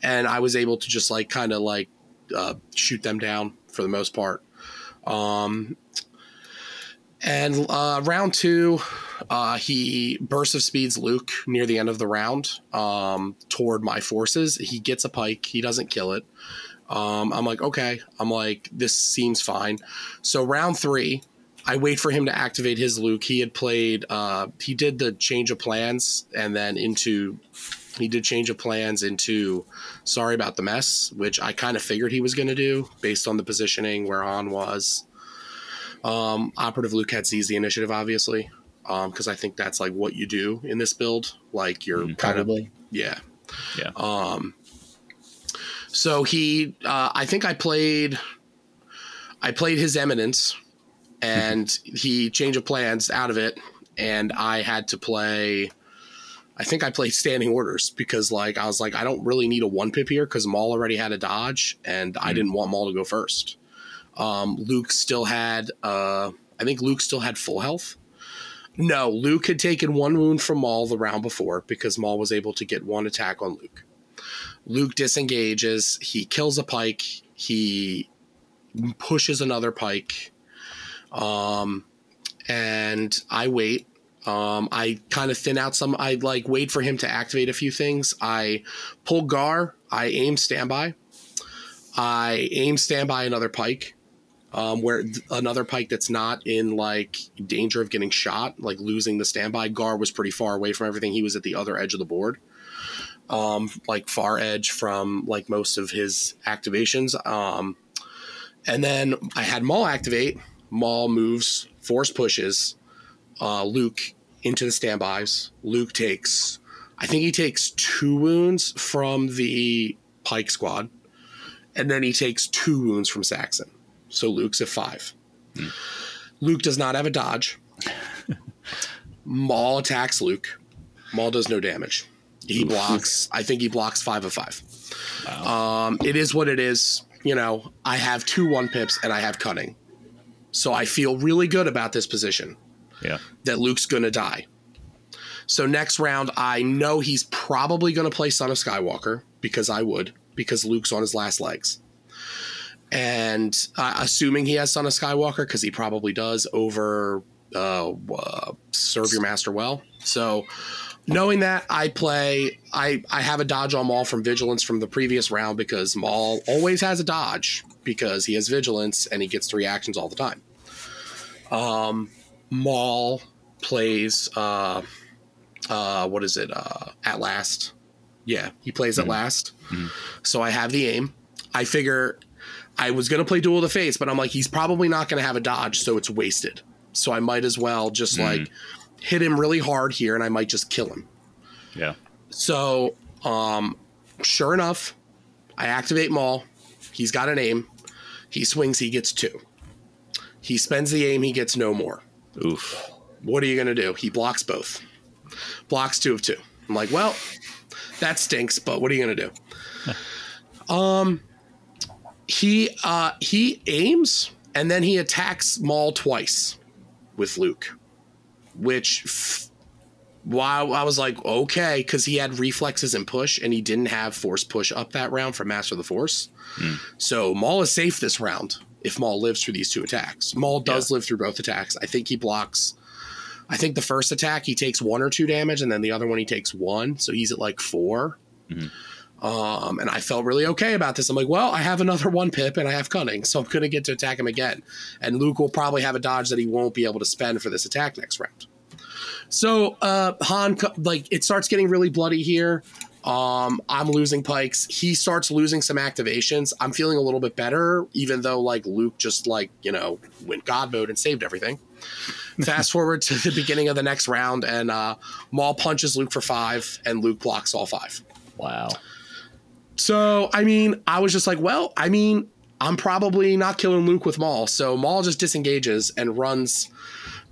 And i was able to just like kind of like uh, shoot them down for the most part. Um and uh, round two, uh, he bursts of speeds Luke near the end of the round um, toward my forces. He gets a pyke. He doesn't kill it. Um, I'm like, okay. I'm like, this seems fine. So round three, I wait for him to activate his Luke. He had played. Uh, he did the change of plans, and then into he did change of plans into sorry about the mess, which I kind of figured he was going to do based on the positioning where Han was. Um, Operative Luke had seized the initiative, obviously, because I think that's like what you do in this build. Like you're Mm, kind of Probably. yeah. Yeah. Um. So he, uh, I think I played, I played his eminence, and he change of plans out of it, and I had to play. I think I played standing orders because like I was like I don't really need a one pip here because Maul already had a dodge and I didn't want Maul to go first. Um, Luke still had uh, I think Luke still had full health. No, Luke had taken one wound from Maul the round before because Maul was able to get one attack on Luke. Luke disengages, he kills a pyke, he pushes another pyke. Um, and I wait. Um, I kind of thin out some. I like wait for him to activate a few things. I pull Gar. I aim standby. I aim standby another pyke. Um, where th- another pyke that's not in like danger of getting shot, like losing the standby. Gar was pretty far away from everything. He was at the other edge of the board, um, like far edge from like most of his activations. Um, and then I had Maul activate. Maul moves, force pushes uh, Luke into the standbys. Luke takes, I think he takes two wounds from the Pyke squad, and then he takes two wounds from Saxon. So Luke's at five. Luke does not have a dodge. Maul attacks Luke. Maul does no damage. He blocks. I think he blocks five of five. Um, it is what it is. You know, I have two one pips and I have cunning. So I feel really good about this position Yeah. that Luke's going to die. So next round, I know he's probably going to play Son of Skywalker because I would, because Luke's on his last legs. And uh, assuming he has Son of Skywalker, because he probably does, over uh, uh, Serve Your Master Well. So knowing that, I play, I, I have a dodge on Maul from Vigilance from the previous round because Maul always has a dodge because he has Vigilance and he gets three actions all the time. Um, Maul plays uh uh what is it uh at last? Yeah he plays at last. So i have the aim. I figure i was going to play duel of the fates but i'm like he's probably not going to have a dodge so it's wasted so i might as well just like hit him really hard here and i might just kill him Yeah. so um sure enough i activate maul he's got an aim he swings he gets two he spends the aim he gets no more Oof. what are you going to do? He blocks both. Blocks two of two. I'm like, well, that stinks, but what are you going to do? um, he uh, he aims and then he attacks Maul twice with Luke, which wow, I was like, okay, because he had reflexes and push, and he didn't have force push up that round from Master of the Force. So Maul is safe this round if Maul lives through these two attacks. Maul does live through both attacks. I think he blocks. I think the first attack he takes one or two damage, and then the other one he takes one, so he's at like 4 Um, and I felt really okay about this. I'm like, well, I have another one pip and I have cunning, so I'm gonna get to attack him again. And Luke will probably have a dodge that he won't be able to spend for this attack next round. So uh, Han, like, it starts getting really bloody here. Um, I'm losing pykes. He starts losing some activations. I'm feeling a little bit better, even though like Luke just like you know went God mode and saved everything. Fast forward to the beginning of the next round, and uh, Maul punches Luke for five, and Luke blocks all five. Wow. So, I mean, I was just like, well, I mean, I'm probably not killing Luke with Maul. So Maul just disengages and runs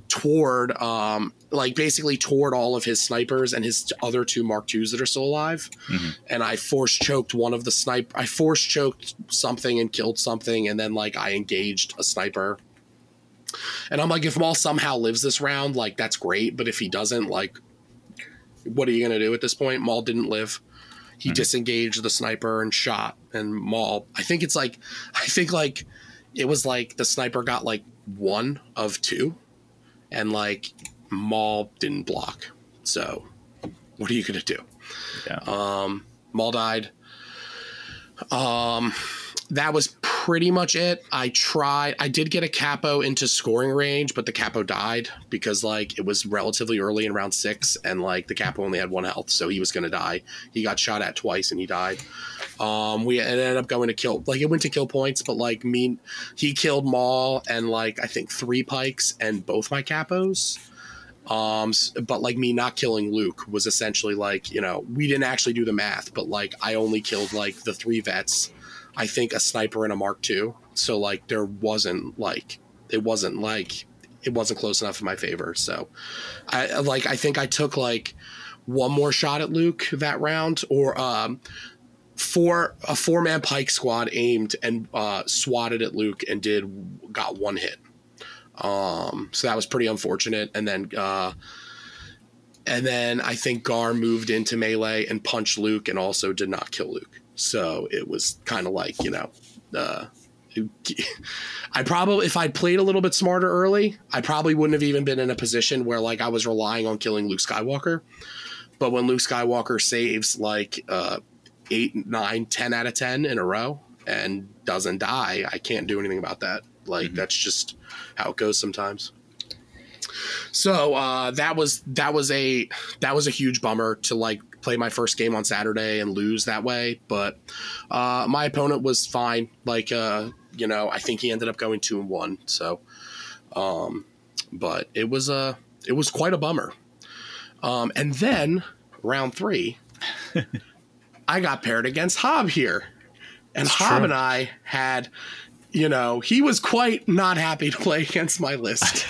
toward, um, like basically toward all of his snipers and his other two Mark IIs that are still alive. And I force choked one of the snipe. I force choked something and killed something, and then like I engaged a sniper. And I'm like, if Maul somehow lives this round, like that's great. But if he doesn't, like, what are you gonna do at this point? Maul didn't live he disengaged the sniper and shot and maul i think it's like i think like it was like the sniper got like one of two and like maul didn't block. So what are you gonna do? Yeah. um maul died. Um that was pretty much it. I tried i did get a capo into scoring range but the capo died because like it was relatively early in round six and like the capo only had one health so he was gonna die. He got shot at twice and he died. Um we ended up going to kill like it went to kill points but like me he killed maul and like i think three pykes and both my capos. Um but like me not killing luke was essentially like you know we didn't actually do the math but like i only killed like the three vets i think a sniper and a mark ii so like there wasn't like it wasn't like it wasn't close enough in my favor. So, I like I think I took like one more shot at Luke that round, or um, four a four man pyke squad aimed and uh, swatted at Luke and did got one hit. Um, so that was pretty unfortunate. And then uh, and then I think Gar moved into melee and punched Luke and also did not kill Luke. So it was kind of like you know. Uh, I probably, if I'd played a little bit smarter early, I probably wouldn't have even been in a position where like I was relying on killing Luke Skywalker. But when Luke Skywalker saves like uh, eight, nine, ten out of ten in a row and doesn't die, I can't do anything about that. Like mm-hmm. that's just how it goes sometimes. So uh, that was that was a that was a huge bummer to like play my first game on Saturday and lose that way. But uh, my opponent was fine. Like uh, you know, I think he ended up going two and one. So, um, but it was a it was quite a bummer. Um, and then round three, I got paired against Hob here, and That's Hob true. and I had you know, he was quite not happy to play against my list.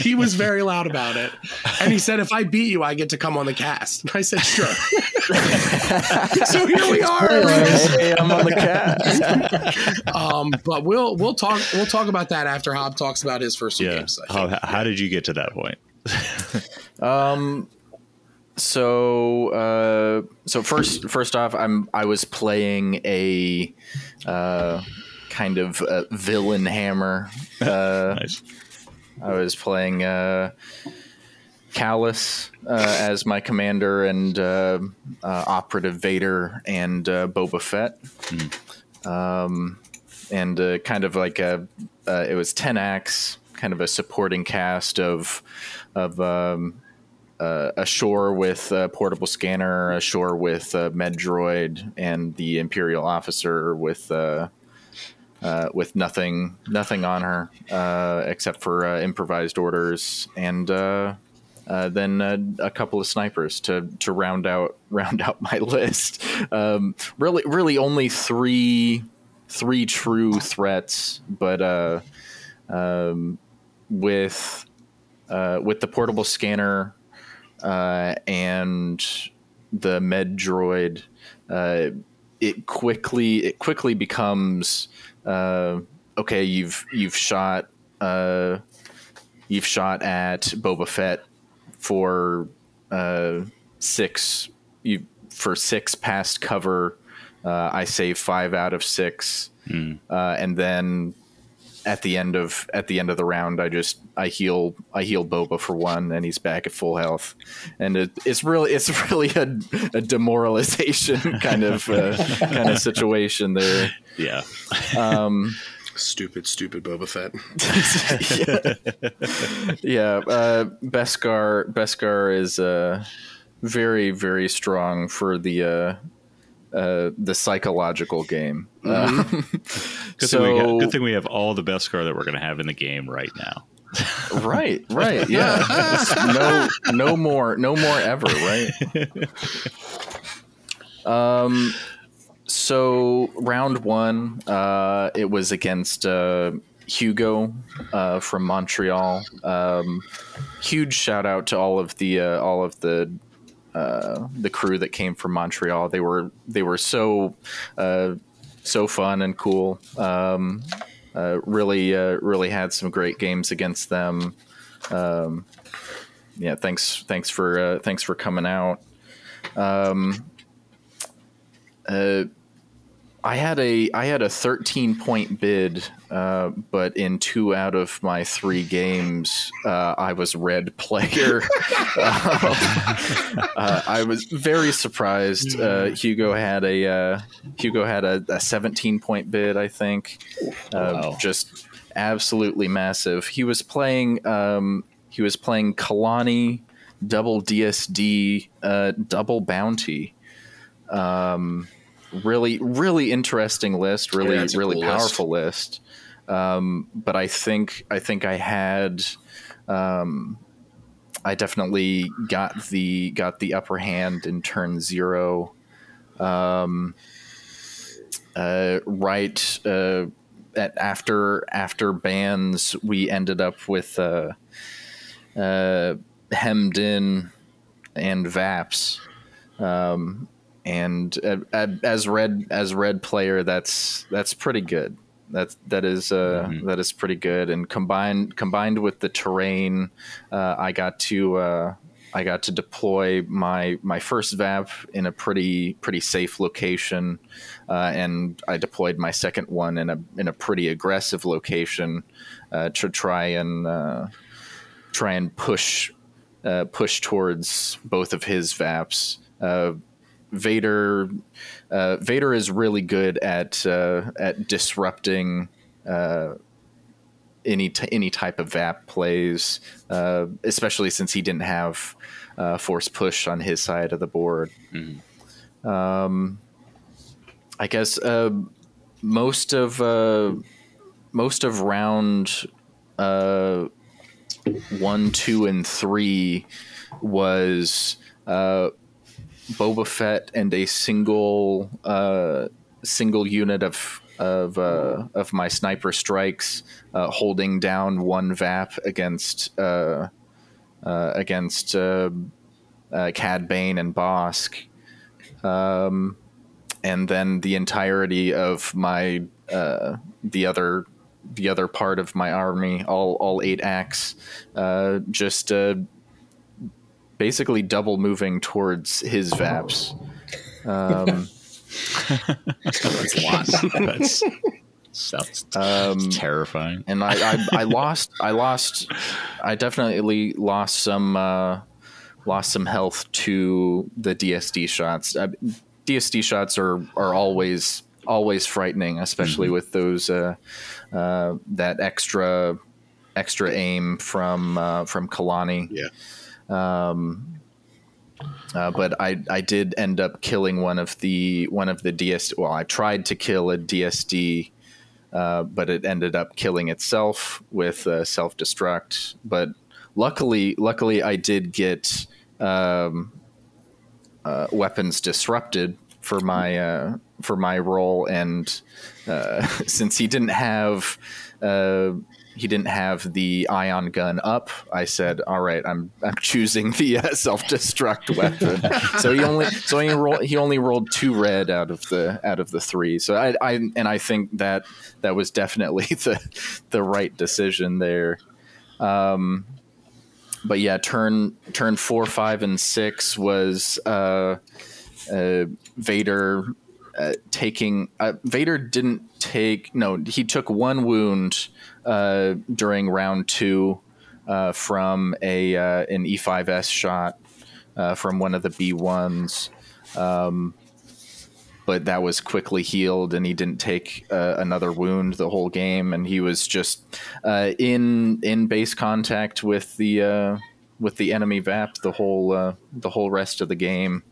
he was very loud about it. And he said, if I beat you, I get to come on the cast. And I said, sure. so here we are. Hey, I'm on the cast. um, but we'll we'll talk we'll talk about that after Hob talks about his first yeah. games. How, how did you get to that point? um so uh so first first off i'm i was playing a uh kind of uh, villain hammer. Uh, nice. I was playing uh, Kallus uh, as my commander and uh, uh, Operative Vader and Boba Fett. Mm. Um, and kind of like a, it was 10 acts, kind of a supporting cast of, of, um, uh, ashore with a portable scanner, ashore with a med droid, and the Imperial officer with uh, uh, with nothing nothing on her uh, except for uh, improvised orders and uh, uh, then a couple of snipers to to round out round out my list. Um, really, really only three three true threats, but um, with with the portable scanner and the med droid, it quickly it quickly becomes uh, okay, you've you've shot uh, you've shot at Boba Fett for uh, six you for six past cover. Uh, I save five out of six, mm. uh, and then at the end of at the end of the round, I just I heal I heal Boba for one, and he's back at full health, and it, it's really it's really a, a demoralization kind of uh, kind of situation there. Yeah. Um, stupid, stupid Boba Fett. yeah. yeah. Uh, Beskar Beskar is uh, very very strong for the uh, the psychological game. Mm-hmm. Uh, good, so, thing got, good thing we have all the Beskar that we're going to have in the game right now. right, right, yeah. no, no more, no more ever, right? Um, so round one, uh, it was against uh, Hugo uh, from Montreal. Um, huge shout out to all of the uh, all of the uh, the crew that came from Montreal. They were they were so uh, so fun and cool. Um, uh, really uh, really had some great games against them. Um, yeah, thanks thanks for uh, thanks for coming out. Um, I had a I had a 13 point bid, uh, but in two out of my three games, uh, I was red player. uh, I was very surprised. Uh, Hugo had a uh, Hugo had a, a, 17 point bid, I think. Uh, wow. Just absolutely massive. He was playing. Um, he was playing Kalani double DSD double bounty. Um, really really interesting list really yeah, really cool powerful list, list. Um, but i think i think i had um, i definitely got the got the upper hand in turn zero um, uh, right uh, at after after bans, we ended up with uh, uh, hemmed in and Vaps. Um, and uh, uh, as red as red player, that's that's pretty good. That's that is uh, Mhm. that is pretty good. And combined combined with the terrain, uh, I got to uh, I got to deploy my my first VAP in a pretty pretty safe location, uh, and I deployed my second one in a in a pretty aggressive location uh, to try and uh, try and push uh, push towards both of his VAPs. Vader uh, Vader is really good at uh, at disrupting uh, any t- any type of VAP plays, uh, especially since he didn't have uh, force push on his side of the board. Um, I guess uh, most of uh, most of round uh, one, two, and three was uh, Boba Fett and a single uh, single unit of of uh, of my sniper strikes uh, holding down one VAP against uh, uh, against uh, uh, Cad Bane and Bossk, um, and then the entirety of my the other the other part of my army, all all eight acts, just basically double moving towards his Vaps. Um, That's a lot. That's sounds um, terrifying. and I, I, I lost I lost I definitely lost some uh, lost some health to the DSD shots. Uh, DSD shots are are always always frightening, especially with those uh, uh, that extra extra aim from uh, from Kalani. Yeah. Um, uh, but I I did end up killing one of the one of the DS. Well, I tried to kill a DSD uh, but it ended up killing itself with uh, self destruct. But luckily, luckily, I did get um, uh, weapons disrupted for my uh, for my role, and uh, since he didn't have he didn't have the ion gun up, I said, "All right, I'm I'm choosing the uh, self destruct weapon." so he only so he rolled he only rolled two red out of the out of the three. So I, I and I think that that was definitely the the right decision there. Um, but yeah, turn turn four, five, and six was uh, uh, Vader uh, taking. Uh, Vader didn't take. No, he took one wound uh, during round two uh, from a uh, an E5S shot uh, from one of the B ones. Um, but that was quickly healed, and he didn't take uh, another wound the whole game, and he was just in in base contact with the with the enemy VAP the whole the whole rest of the game.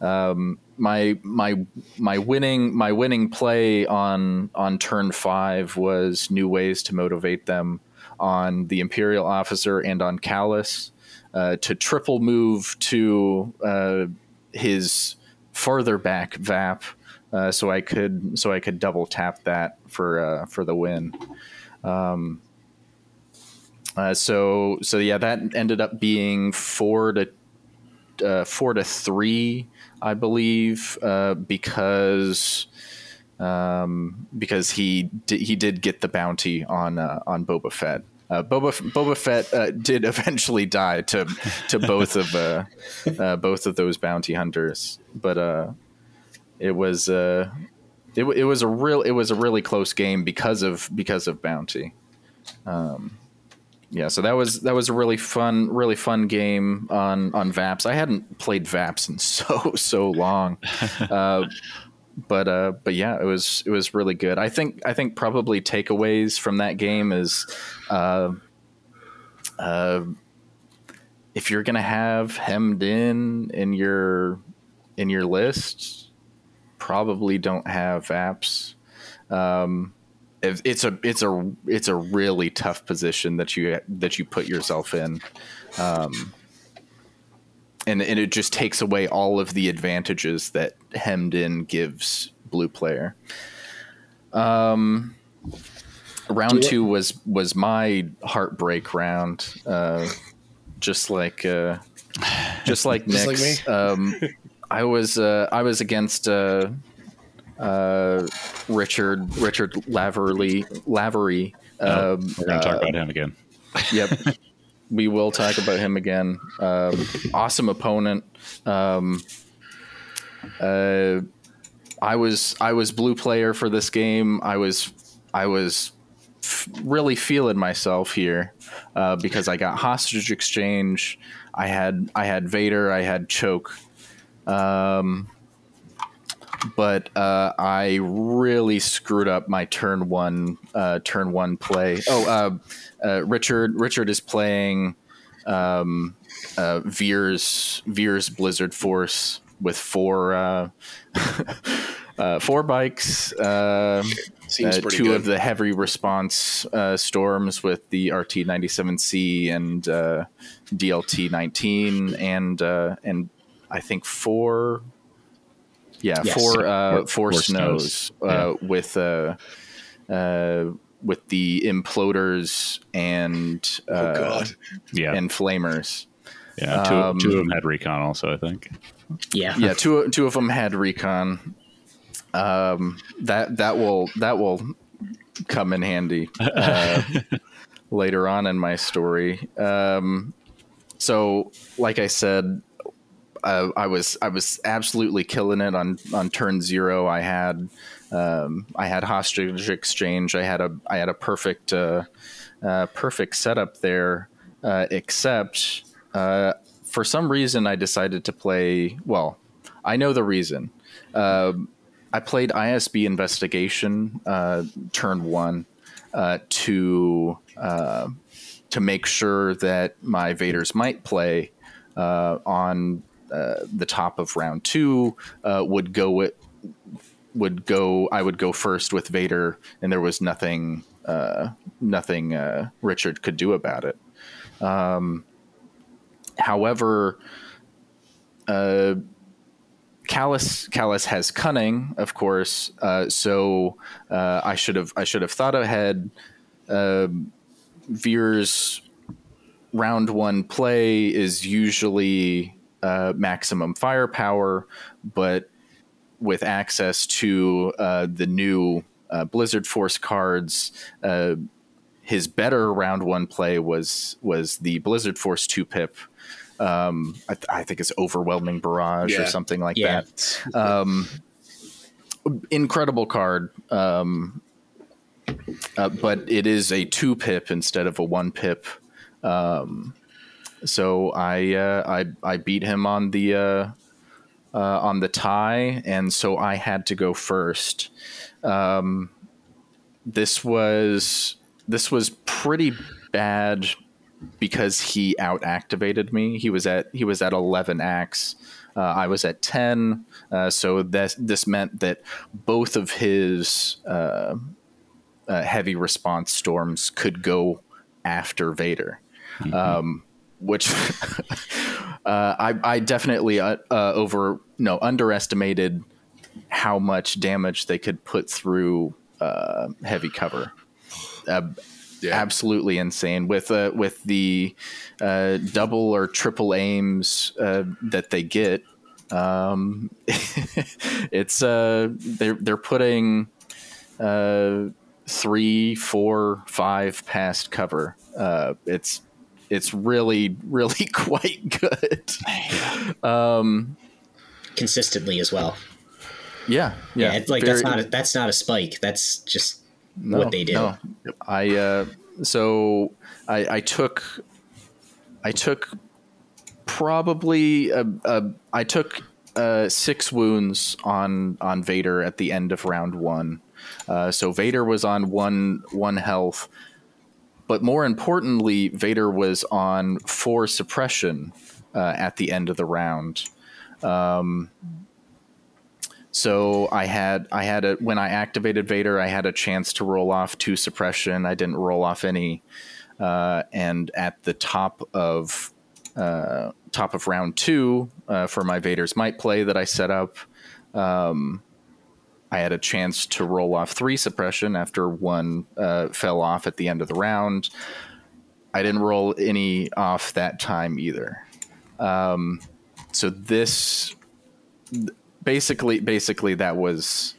Um, my my my winning my winning play on on turn five was new ways to motivate them on the Imperial officer and on Kallus uh, to triple move to uh, his farther back VAP, uh, so I could so I could double tap that for uh, for the win. Um, uh, so so yeah, that ended up being four to uh, four to three, I believe, uh, because um, because he di- he did get the bounty on uh, on Boba Fett. Uh, Boba Boba Fett uh, did eventually die to to both of uh, uh, both of those bounty hunters, but uh, it was uh, it, it was a real it was a really close game because of because of bounty. Um, yeah, so that was that was a really fun really fun game on on Vaps. I hadn't played Vaps in so so long. Uh, but uh, but yeah, it was it was really good. I think I think probably takeaways from that game is, uh, uh, if you're gonna have hemmed in in your in your list, probably don't have apps. Um, it's a it's a it's a really tough position that you that you put yourself in. Um, and, and it just takes away all of the advantages that hemmed in gives blue player. Um, round two was was my heartbreak round. Uh, just like uh, just like Just like me? um, I was uh, I was against uh, Richard Richard Lavery Lavery. Oh, Um, We're going to uh, talk about him again. Yep. we will talk about him again. Um, awesome opponent. Um, uh, I was I was blue player for this game. I was I was f- really feeling myself here uh, because I got hostage exchange. I had I had Vader. I had choke. Um, but uh, I really screwed up my turn one uh, turn one play. Oh, uh, uh, Richard Richard is playing um, uh, Veers' Veers' Blizzard Force with four uh, uh, four bikes. Seems two good. of the heavy response uh, storms with the RT ninety seven C and uh, DLT nineteen and uh, and I think four. Yeah, Yes. four uh, Four- four, four snows, snows. Uh, with uh, uh, with the imploders and uh, oh god. Yeah. and flamers. yeah. Two, um, two of them had recon also, I think. Yeah. Yeah, two two of them had recon. Um, that that will that will come in handy uh, later on in my story. Um, so, like I said, uh, I was I was absolutely killing it on on turn zero. I had um, I had hostage exchange. I had a I had a perfect uh, uh, perfect setup there, uh, except uh, for some reason I decided to play. Well, I know the reason. Um I played ISB Investigation turn one to to make sure that my Vaders might play uh, on the top of round two uh, would go with would go I would go first with Vader and there was nothing uh, nothing uh, Richard could do about it. Um, however, uh, Kallus Kallus has cunning, of course. Uh, so uh, I should have I should have thought ahead. Um Veers' round one play is usually uh, maximum firepower, but with access to uh, the new uh, Blizzard Force cards, uh, his better round one play was was the Blizzard Force two pip. Um, I, th- I think it's overwhelming barrage or something like Yeah. that. Um, incredible card. Um, uh, but it is a two pip instead of a one pip. Um, so I, uh, I I beat him on the uh, uh, on the tie, and so I had to go first. Um, this was this was pretty bad because he out activated me. He was at he was at eleven acts. Uh, I was at ten, uh, so this this meant that both of his uh, uh, heavy response storms could go after Vader, um, which uh, I, I definitely uh, uh, over no underestimated how much damage they could put through uh, heavy cover. Uh, Yeah. Absolutely insane with uh, with the uh, double or triple aims uh, that they get. Um, it's uh, they're they're putting uh, three, four, five past cover. Uh, it's it's really really quite good. Um, Consistently as well. yeah, Yeah. yeah. it's like very- that's not a, that's not a spike. That's just no, what they do. no. I uh, so I, I took I took probably a, a, I took uh, six wounds on on Vader at the end of round one. Uh, so Vader was on one one health, but more importantly, Vader was on four suppression uh, at the end of the round. Um, so I had I had a when I activated Vader, I had a chance to roll off two suppression. I didn't roll off any, uh, and at the top of uh, top of round two uh, for my Vader's might play that I set up, um, I had a chance to roll off three suppression after one uh, fell off at the end of the round. I didn't roll any off that time either. Um, so this basically basically that was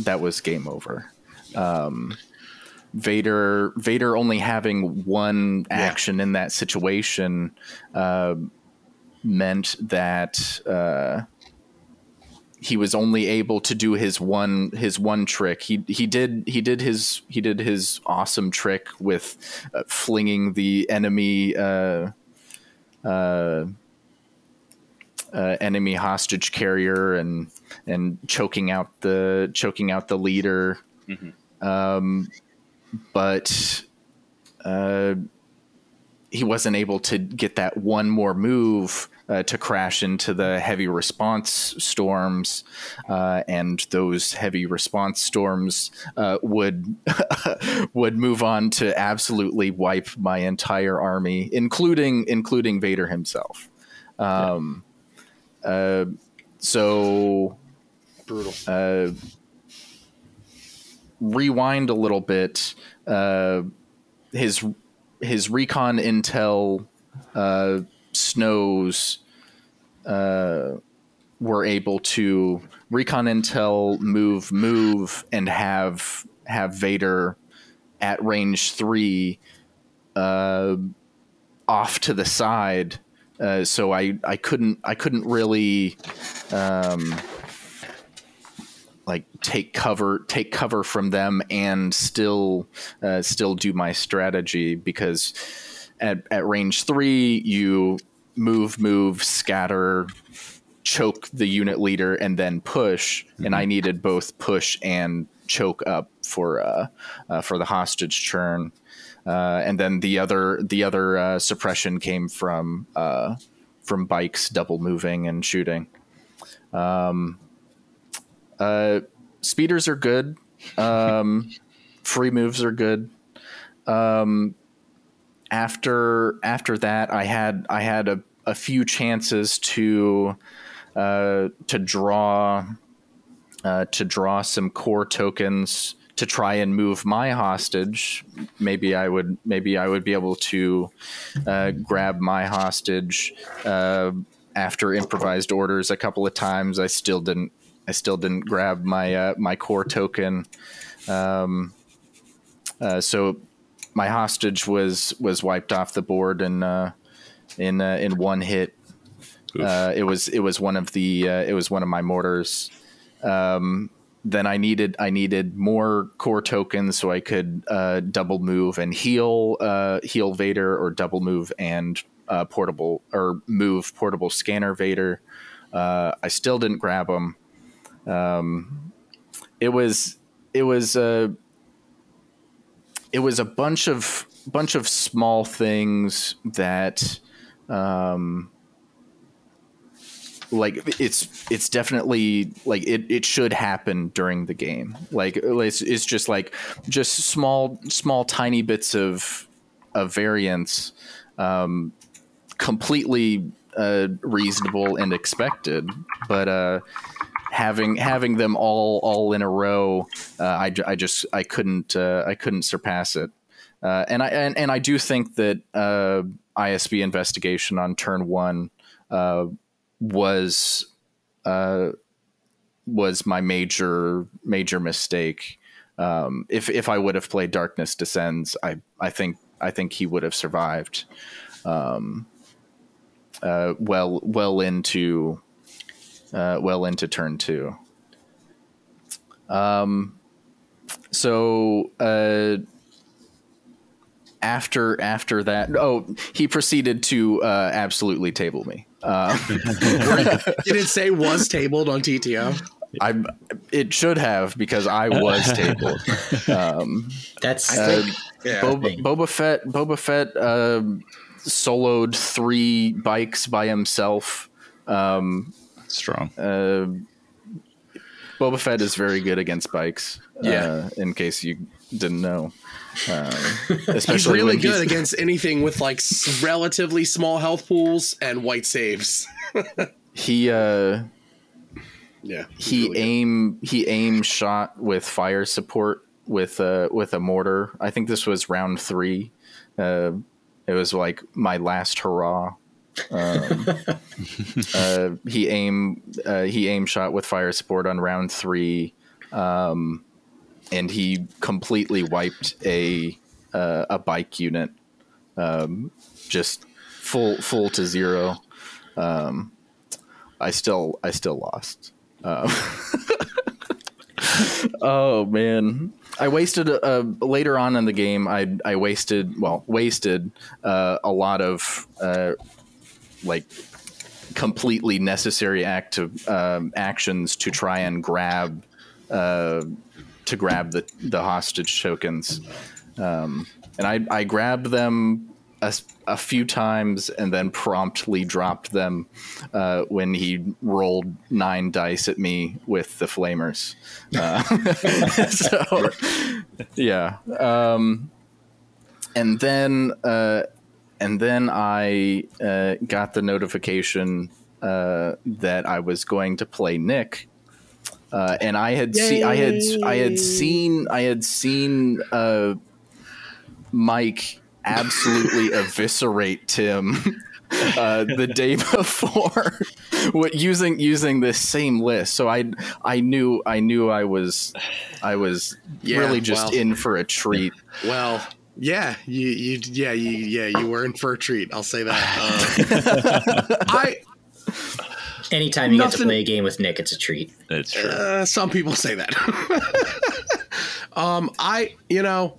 that was game over. Um, Vader Vader only having one action in that situation uh, meant that uh, he was only able to do his one his one trick. He he did he did his he did his awesome trick with uh, flinging the enemy uh, uh, uh, enemy hostage carrier and and choking out the choking out the leader. Um, but uh, he wasn't able to get that one more move uh, to crash into the heavy response storms, uh, and those heavy response storms uh, would would move on to absolutely wipe my entire army, including including Vader himself. Um, uh, so Brutal. uh, rewind a little bit. Uh, his his recon intel uh, snows uh, were able to recon intel move move and have have Vader at range three uh, off to the side. Uh, so I, I couldn't I couldn't really um, like take cover take cover from them and still uh, still do my strategy because at, at range three you move move scatter choke the unit leader and then push and I needed both push and choke up for uh, uh, for the hostage churn uh, and then the other the other uh, suppression came from uh, from bikes double moving and shooting um, uh, speeders are good. Um, free moves are good. Um, after after that, I had I had a, a few chances to uh, to draw uh, to draw some core tokens to try and move my hostage. Maybe I would maybe I would be able to uh, grab my hostage uh, after improvised orders a couple of times. I still didn't I still didn't grab my uh, my core token. Um, uh, so my hostage was was wiped off the board in uh, in uh, in one hit. Uh, it was it was one of the uh, it was one of my mortars. Um, then I needed I needed more core tokens so I could uh, double move and heal uh, heal Vader or double move and uh, portable or move portable scanner Vader. Uh, I still didn't grab them. Um, it was it was a it was a bunch of bunch of small things that um, like it's it's definitely like it, it should happen during the game. Like it's, it's just like just small small tiny bits of of variance um, completely uh, reasonable and expected. But uh, having having them all all in a row uh, I, I just I couldn't uh, I couldn't surpass it uh, and I and, and I do think that uh, ISB investigation on turn one uh, was uh, was my major major mistake. Um, if if I would have played Darkness Descends, I I think I think he would have survived. Um, well well into uh, well into turn two. Um, so uh, after after that, oh, he proceeded to uh, absolutely table me. Um, Did it say was tabled on TTO? I it should have because I was tabled. Um, That's uh, Yeah. Boba, Boba Fett Boba Fett um soloed three bikes by himself. Um, Strong. uh, Boba Fett is very good against bikes. Yeah. Uh, in case you didn't know, um, He's really good against anything with like relatively small health pools and white saves. he uh Yeah, he really good. aim he aim shot with fire support with a with a mortar. I think this was round three. Uh, it was like my last hurrah. Um, uh, he aim uh, he aim shot with fire support on round three, um, and he completely wiped a uh, a bike unit, um, just full full to zero. Um, I still I still lost. Um, oh man, I wasted uh, later on in the game. I I wasted well wasted uh, a lot of uh, like completely necessary act of, um, actions to try and grab uh, to grab the the hostage tokens, um, and I I grabbed them. A, a few times and then promptly dropped them uh, when he rolled nine dice at me with the flamers. Uh, so, yeah. Um, and then, uh, and then I uh, got the notification uh, that I was going to play Nick. Uh, and I had seen, I had, I had seen, I had seen uh, Mike absolutely eviscerate Tim uh, the day before what using using this same list. So I I knew I knew I was I was Yeah, really just well. in for a treat. Well, yeah, you, you, yeah, you, yeah, you were in for a treat. I'll say that. Uh, I, Anytime you get to play a game with Nick, it's a treat. That's true. uh, some people say that. um, I, you know,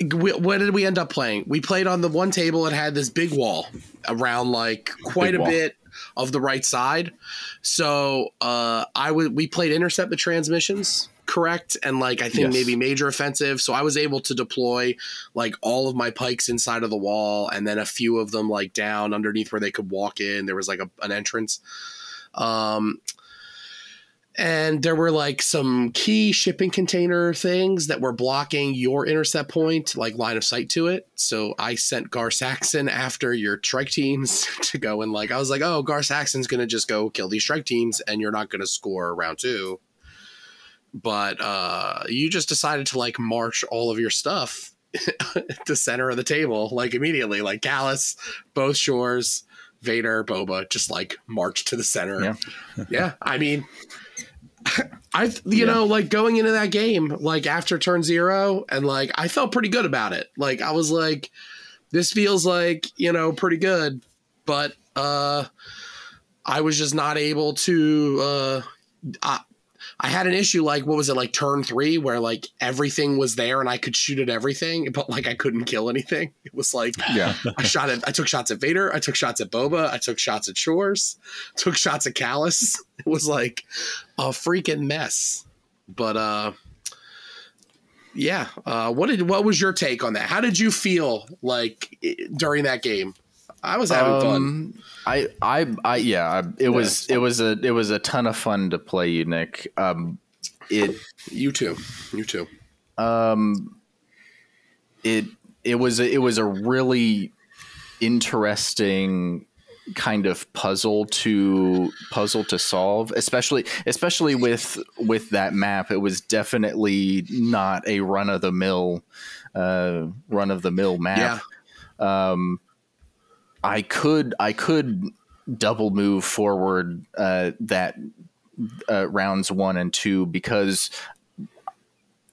we, what did we end up playing? We played on the one table. It had this big wall around like quite Big a wall. bit of the right side. So uh, I would we played intercept the transmissions, correct? And like I think Yes. maybe major offensive. So I was able to deploy like all of my Pykes inside of the wall, and then a few of them like down underneath where they could walk in. There was like a, an entrance. Um, and there were like some key shipping container things that were blocking your intercept point, like line of sight to it. So I sent Gar Saxon after your strike teams to go and like I was like, oh, Gar Saxon's gonna just go kill these strike teams, and you're not gonna score round two. But uh, you just decided to like march all of your stuff at the center of the table, like immediately, like Kallus, both shores, Vader, Boba, just like march to the center. Yeah. yeah. I mean, I you Yeah. know like going into that game like after turn zero and like I felt pretty good about it. Like I was like, this feels like you know pretty good, but uh, I was just not able to. Uh, I, I had an issue like what was it like turn three where like everything was there and I could shoot at everything, but like I couldn't kill anything. It was like Yeah. I shot at I took shots at Vader, I took shots at Boba, I took shots at Shores, took shots at Kallus. It was like a freaking mess. But uh yeah, uh what did what was your take on that? How did you feel like during that game? I was having fun. Um, I, I, I, yeah, I- it was, it was a, it was a ton of fun to play you, Nick. Um, it, You too. You too. um, it, it was, a, it was a really interesting kind of puzzle to puzzle to solve especially especially with with that map it was definitely not a run of the mill uh run of the mill map Yeah. um, I could I could double move forward uh, that uh, rounds one and two because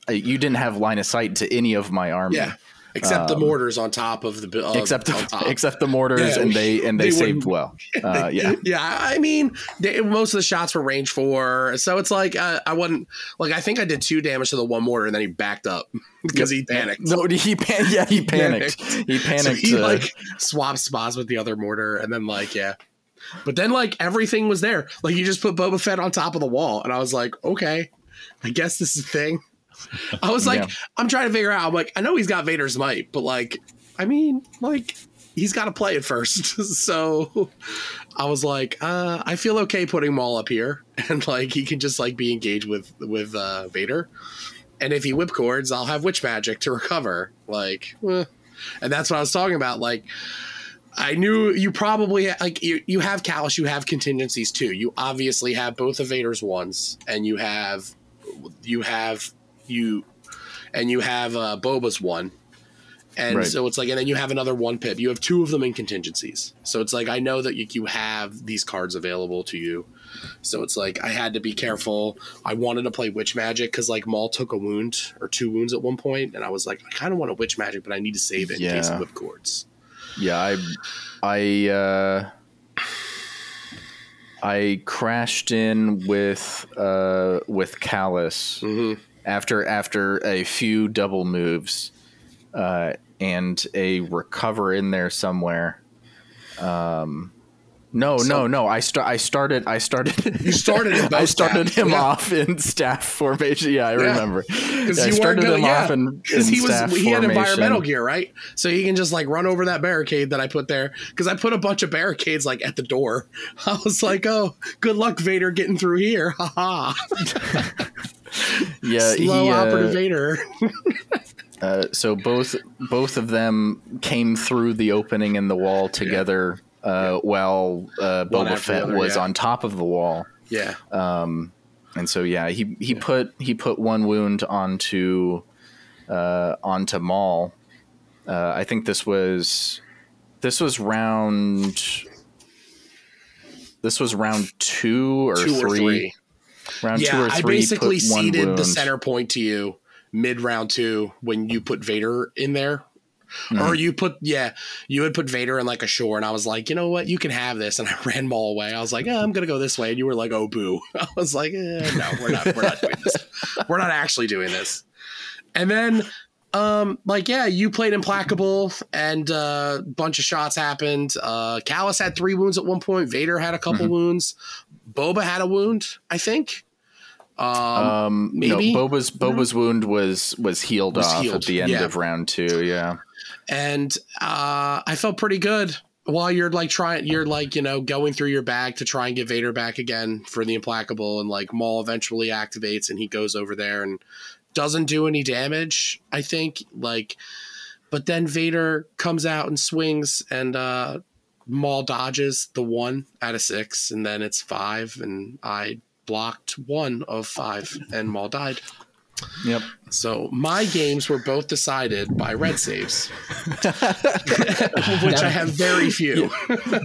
uh, you didn't have line of sight to any of my army. Yeah. Except the mortars on top of the uh, Except on the, top. except the mortars, Yeah, and they and they, they saved well. Uh, yeah, yeah. I mean, they, most of the shots were range four, so it's like uh, I wasn't like I think I did two damage to the one mortar, and then he backed up because he panicked. No, he pan- yeah he panicked. He So panicked. he uh, like swapped spots with the other mortar, and then like yeah. But then like everything was there. Like you just put Boba Fett on top of the wall, and I was like, okay, I guess this is a thing. I was like, Yeah. I'm trying to figure out. I'm like, I know he's got Vader's might, but like, I mean, like, he's got to play it first. so I was like, uh, I feel okay putting Maul up here, and like he can just like be engaged with with uh, Vader. And if he whip cords, I'll have witch magic to recover. Like, eh. and that's what I was talking about. Like, I knew you probably like you, you have Kallus, you have contingencies too. You obviously have both of Vader's ones, and you have you have you and you have uh, Boba's one. And Right. so it's like, and then you have another one pip. You have two of them in contingencies. So it's like, I know that you, you have these cards available to you. So it's like, I had to be careful. I wanted to play Witch Magic because like Maul took a wound or two wounds at one point, And I was like, I kind of want a Witch Magic, but I need to save it in case Yeah. of whipcords. Yeah, I, I, uh, I crashed in with uh, with Kallus Mm-hmm. After after a few double moves, uh, and a recover in there somewhere. Um, no, So- no, no. I start. I started. I started. You started I started staff, him yeah. off in staff formation. Yeah, I remember. Because Yeah, you weren't started gonna, him yeah, off in, because he was he had environmental gear, right? So he can just like run over that barricade that I put there. Because I put a bunch of barricades like at the door. I was like, oh, good luck, Vader, getting through here. Ha ha. Yeah, Slow he, uh, operative Vader. Uh, so both both of them came through the opening in the wall together, uh, while uh, One Boba Fett other, was yeah. on top of the wall. yeah. Um, and so yeah, he he put he put one wound onto uh, onto Maul. Uh, I think this was this was round. This was round two or Two three. or three. Round two Yeah, or I basically ceded the center point to you mid round two when you put Vader in there. Mm-hmm. Or you put yeah, you had put Vader in like a shore, and I was like, you know what, you can have this, and I ran Maul away. I was like, oh, I'm gonna go this way, and you were like, oh boo. I was like, eh, no, we're not, we're not doing this. We're not actually doing this. And then, um, like yeah, you played implacable, and a uh, bunch of shots happened. Uh, Kallus had three wounds at one point. Vader had a couple Mm-hmm. wounds. Boba had a wound, I think. Um, Um, maybe? no, Boba's Boba's wound was was healed Was off healed, at the end yeah. of round two. Yeah, and uh, I felt pretty good while you're like trying, you're like you know going through your bag to try and get Vader back again for the implacable, and like Maul eventually activates and he goes over there and doesn't do any damage. I think like, but then Vader comes out and swings and uh, Maul dodges the one out of six, and then it's five, and I blocked one of five, and Maul died. Yep. So my games were both decided by red saves, which I have very few.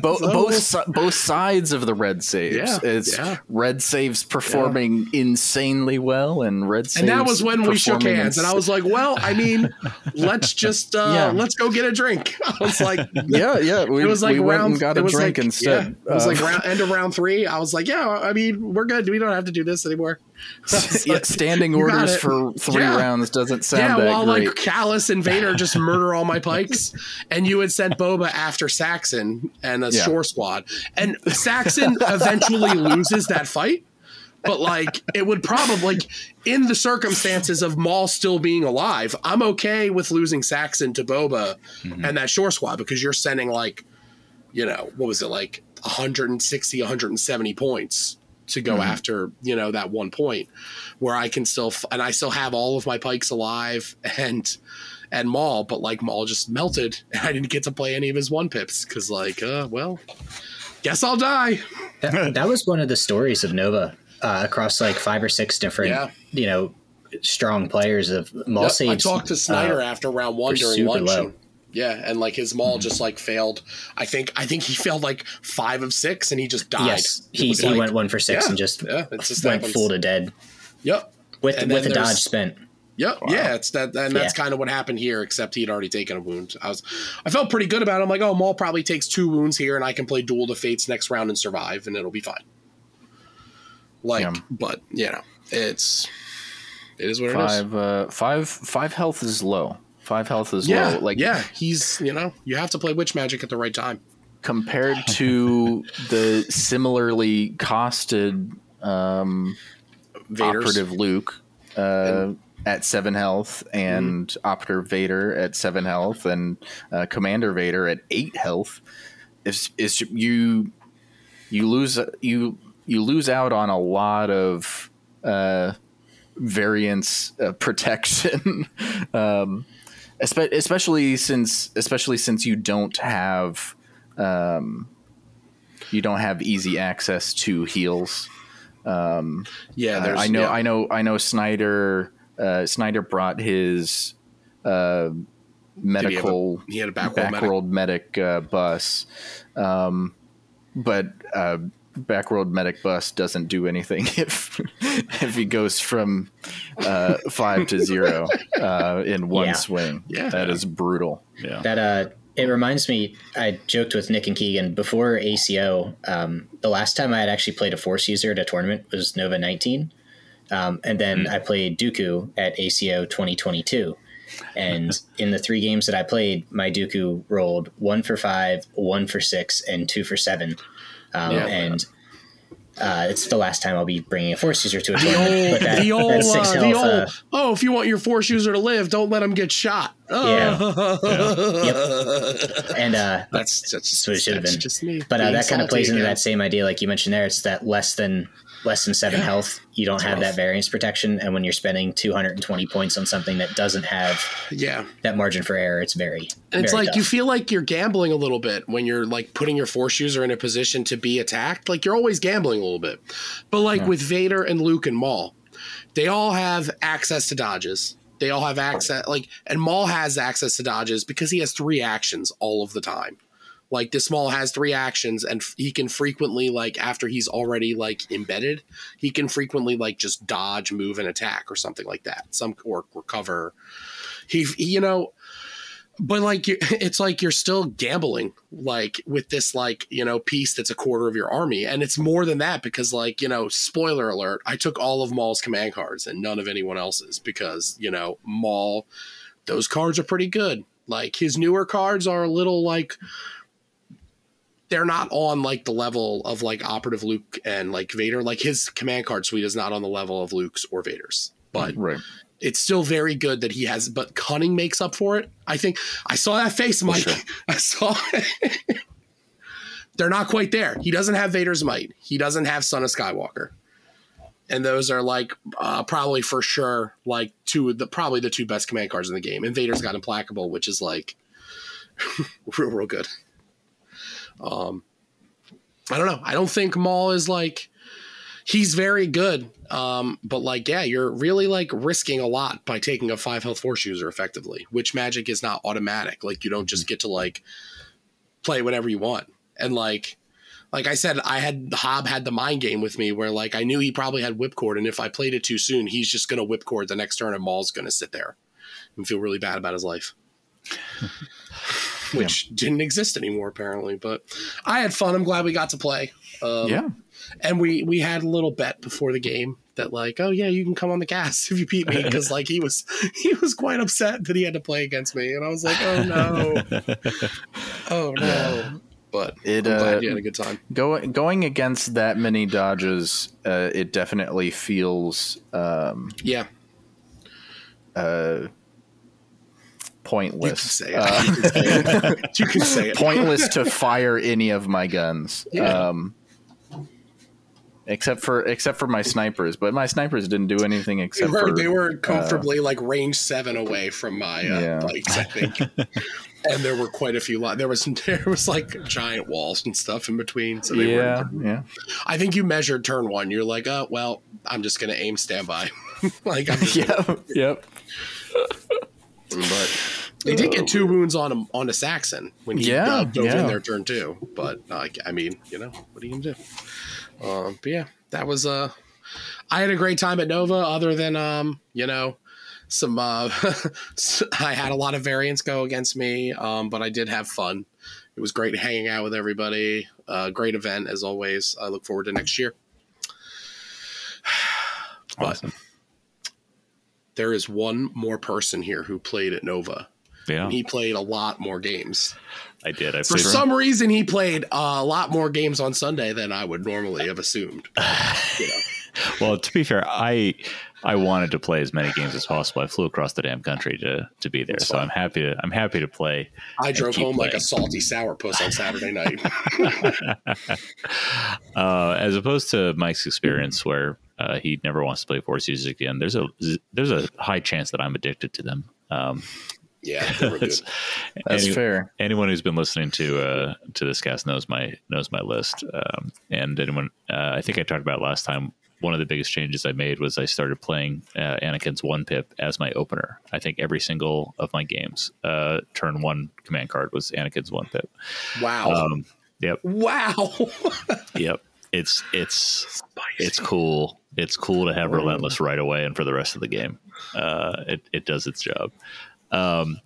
Bo- both both sides of the red saves. Yeah, it's yeah. red saves performing insanely well, and red saves. And that was when we shook hands, and I was like, "Well, I mean, let's just uh, Yeah. let's go get a drink." I was like, yeah, yeah. We, it was like we went round. and got a drink like, instead. Yeah, it was Uh, like round, end of round three. I was like, "Yeah, I mean, we're good. We don't have to do this anymore." Was yeah, standing orders. For three Yeah. rounds doesn't sound yeah, that while great. like Kallus and Vader just murder all my Pykes, and you had sent Boba after Saxon and a Yeah. shore squad, and Saxon eventually loses that fight. But like, it would probably like in the circumstances of Maul still being alive, I'm okay with losing Saxon to Boba mm-hmm. and that shore squad because you're sending like, you know, what was it like 160, 170 points to go after you know that one point where I can still f- and I still have all of my Pykes alive and and Maul, but like Maul just melted and I didn't get to play any of his one pips because like uh well guess I'll die. That, that was one of the stories of Nova uh, across like five or six different, Yeah. you know, strong players of Maul Yep, I talked to Snyder uh, after round one during super lunch. Low. and- yeah, and like his Maul just like failed. I think I think he failed like five of six and he just died. yes, he, he like- went one for six yeah, and just yeah, it just went happens. full to dead Yep. with And with a dodge spent. Yep. Yeah, it's that, and that's Yeah. kind of what happened here. Except he'd already taken a wound. I was, I felt pretty good about it. I'm like, oh, Maul probably takes two wounds here, and I can play Duel to Fates next round and survive, and it'll be fine. Like, Yeah. but you know, it's it is what it is. five, uh, five, five health is low. Five health is Yeah, low. Like yeah, he's you know, you have to play Witch Magic at the right time. compared to the similarly costed um, Vader's operative Luke uh, at seven health and operative Vader at seven health and uh, Commander Vader at eight health. Is is you you lose you you lose out on a lot of uh, variance uh, protection, um, especially since especially since you don't have um, you don't have easy access to heals. Yeah, Uh. I know, yeah. I know, I know. Snyder, uh, Snyder brought his uh, medical he had a backroll medic? medic, uh, bus, um, but backrolled medic bus doesn't do anything if if he goes from uh, five to zero uh, in one Yeah. swing. Yeah. that is brutal. Yeah. That uh, it reminds me. I joked with Nick and Keegan before ACO. Um, the last time I had actually played a Force user at a tournament was Nova 19, um, and then I played Dooku at ACO 2022. And in the three games that I played, my Dooku rolled one for five, one for six, and two for seven. Um, Yeah. and uh, it's the last time I'll be bringing a Force user to a The old, that, the old, uh, the old. uh, oh, if you want your force user to live, don't let him get shot. Yeah. Oh. and uh, That's that's, what it should have been. just me. But uh, that kind of plays into that same idea, like you mentioned there. It's that less than less than seven health. You don't have that variance protection, and when you're spending 220 points on something that doesn't have Yeah, that margin for error, it's very. it's like you feel like you're gambling a little bit when you're like putting your force user in a position to be attacked. Like you're always gambling a little bit. But like with Vader and Luke and Maul, they all have access to dodges. They all have access like and Maul has access to dodges because he has three actions all of the time. Like this Maul has three actions and f- he can frequently like after he's already like embedded, he can frequently like just dodge, move and attack or something like that. Some or recover. He, he you know, but like it's like you're still gambling like with this like you know piece that's a quarter of your army and it's more than that because like you know spoiler alert i took all of maul's command cards and none of anyone else's because you know maul those cards are pretty good like his newer cards are a little like they're not on like the level of like operative luke and like vader like his command card suite is not on the level of luke's or vader's but Right. it's still very good that he has, but cunning makes up for it. I think I saw that face, Mike. sure. I saw. They're not quite there. He doesn't have Vader's might. He doesn't have Son of Skywalker, and those are like uh, probably for sure like two of the probably the two best command cards in the game. And Vader's got Implacable, which is like real, real good. Um, I don't know. I don't think Maul is like he's very good. Um, but like, yeah, you're really like risking a lot by taking a five health force user effectively, Witch Magic is not automatic. Like you don't just get to like play whatever you want. And like, like I said, I had Hob had the mind game with me where like I knew he probably had whipcord, and if I played it too soon, he's just gonna whipcord the next turn, and Maul's gonna sit there and feel really bad about his life. Which didn't exist anymore apparently, but I had fun. I'm glad we got to play. Um, Yeah. and we we had a little bet before the game that like oh yeah you can come on the cast if you beat me because like he was he was quite upset that he had to play against me and i was like oh no oh no but It, i'm glad uh, you had a good time Going going against that many dodges, uh, it definitely feels um, yeah uh, you can pointless. Uh, you can say it pointless to fire any of my guns. Yeah. Um, except for except for my snipers, but my snipers didn't do anything they except were, for they were comfortably like range seven away from my uh, Yeah. bikes i think and there were quite a few there was there was like giant walls and stuff in between so they yeah, were yeah. i think you measured turn one you're like oh well i'm just gonna aim standby like i'm just Yep, yep. But they did get two wounds on him on a Saxon when he Yeah, uh, dove yeah. in their turn two. But like, I mean, you know, what are you gonna do? Um, but yeah, that was uh, I had a great time at Nova. Other than um, you know, some uh, I had a lot of variants go against me. Um, but I did have fun. It was great hanging out with everybody. Uh, great event as always. I look forward to next year. But Awesome. There is one more person here who played at Nova. Yeah, He played a lot more games. I did. I For some reason, he played a lot more games on Sunday than I would normally have assumed. You know, Well, to be fair, I I wanted to play as many games as possible. I flew across the damn country to to be there, so I'm happy to I'm happy to play. I drove home like a playing. salty sourpuss on Saturday night. Uh, as opposed to Mike's experience, where uh, he never wants to play Force users again. There's a there's a high chance that I'm addicted to them. Um, Yeah, they good. That's Any- fair. anyone who's been listening to uh, to this cast knows my knows my list. Um, and anyone, uh, I think I talked about last time. One of the biggest changes I made was I started playing uh, Anakin's one pip as my opener. I think every single of my games, uh, turn one command card was Anakin's one pip. Wow. Um, yep, wow. yep. It's it's it's cool. It's cool to have relentless right away and for the rest of the game. Uh, it it does its job. Um,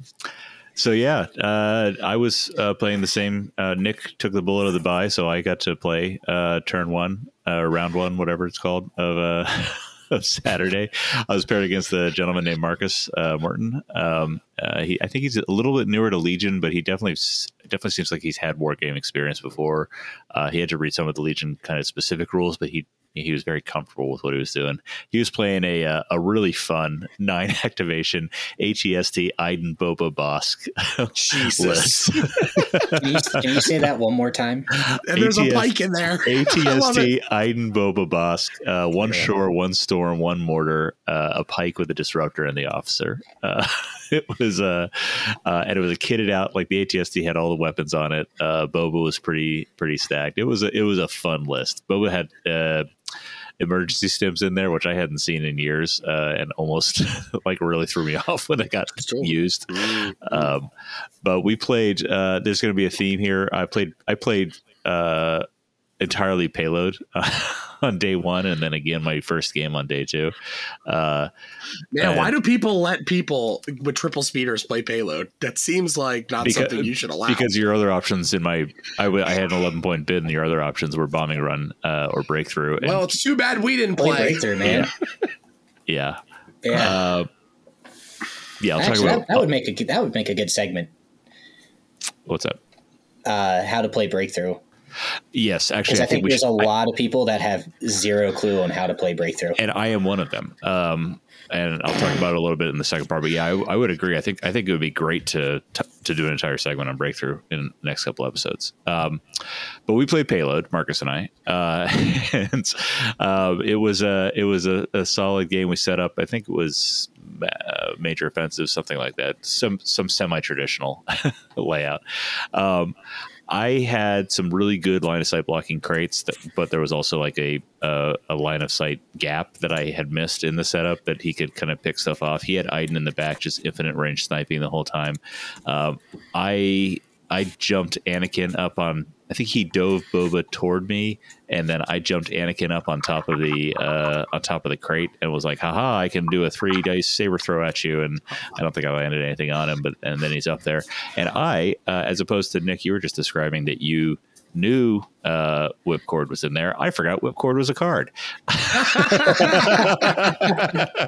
so yeah, uh, I was uh, playing the same. Uh, Nick took the bullet of the buy, so I got to play uh, turn one, uh, round one, whatever it's called of. Uh, of Saturday, I was paired against a gentleman named Marcus uh, Morton. Um, uh, he, I think he's a little bit newer to Legion, but he definitely definitely seems like he's had war game experience before. Uh, he had to read some of the Legion kind of specific rules, but he he was very comfortable with what he was doing. He was playing a uh, a really fun nine activation AT-ST Iden Boba Bossk Jesus. list. Can you, can you say that one more time? And there's a ATS Pyke in there. I love AT-ST Iden Boba Bossk, uh, one shore, one storm, one mortar, uh, a Pyke with a disruptor, and the officer. Uh, it was uh, uh, and it was a kitted out like the AT-ST had all the weapons on it. Uh, Boba was pretty pretty stacked. It was a, it was a fun list. Boba had. Uh, emergency stims in there which i hadn't seen in years uh, and almost like really threw me off when they got used Mm. um, but we played. Uh, there's going to be a theme here. I played. I played uh, entirely payload on day one, and then again my first game on day two. Uh, Man, and- why do people let people with triple speeders play payload? That seems like not Because- something you should allow. because your other options in my, I, w- I had an 11 point bid, and your other options were bombing run uh, or breakthrough. And, well, it's too bad we didn't Play play. breakthrough, man. yeah, Yeah. uh, yeah. I'll Actually, talk that, about that would make a good- that would make a good segment. what's up. Uh, how to play breakthrough Yes, actually, I, I think we there's should, a I- lot of people that have zero clue on how to play breakthrough. and I am one of them. Um, and I'll talk about it a little bit in the second part. But yeah, I, I would agree. I think I think it would be great to to, to do an entire segment on breakthrough in the next couple episodes. Um, but we played payload, Marcus and I, uh, and um, it was a it was a, a solid game. We set up. I think it was uh, major offensive, something like that. Some some semi traditional layout. Um, I had some really good line of sight blocking crates, that, but there was also like a a line of sight gap that I had missed in the setup that he could kind of pick stuff off. He had Iden in the back, just infinite range sniping the whole time. Um, I I jumped Anakin up on. I think he dove Boba toward me, and then I jumped Anakin up on top of the uh, on top of the crate and was like, "Haha! I can do a three dice saber throw at you." And I don't think I landed anything on him, but and then he's up there, and I, uh, as opposed to Nick, you were just describing that you knew uh, Whipcord was in there. I forgot Whipcord was a card.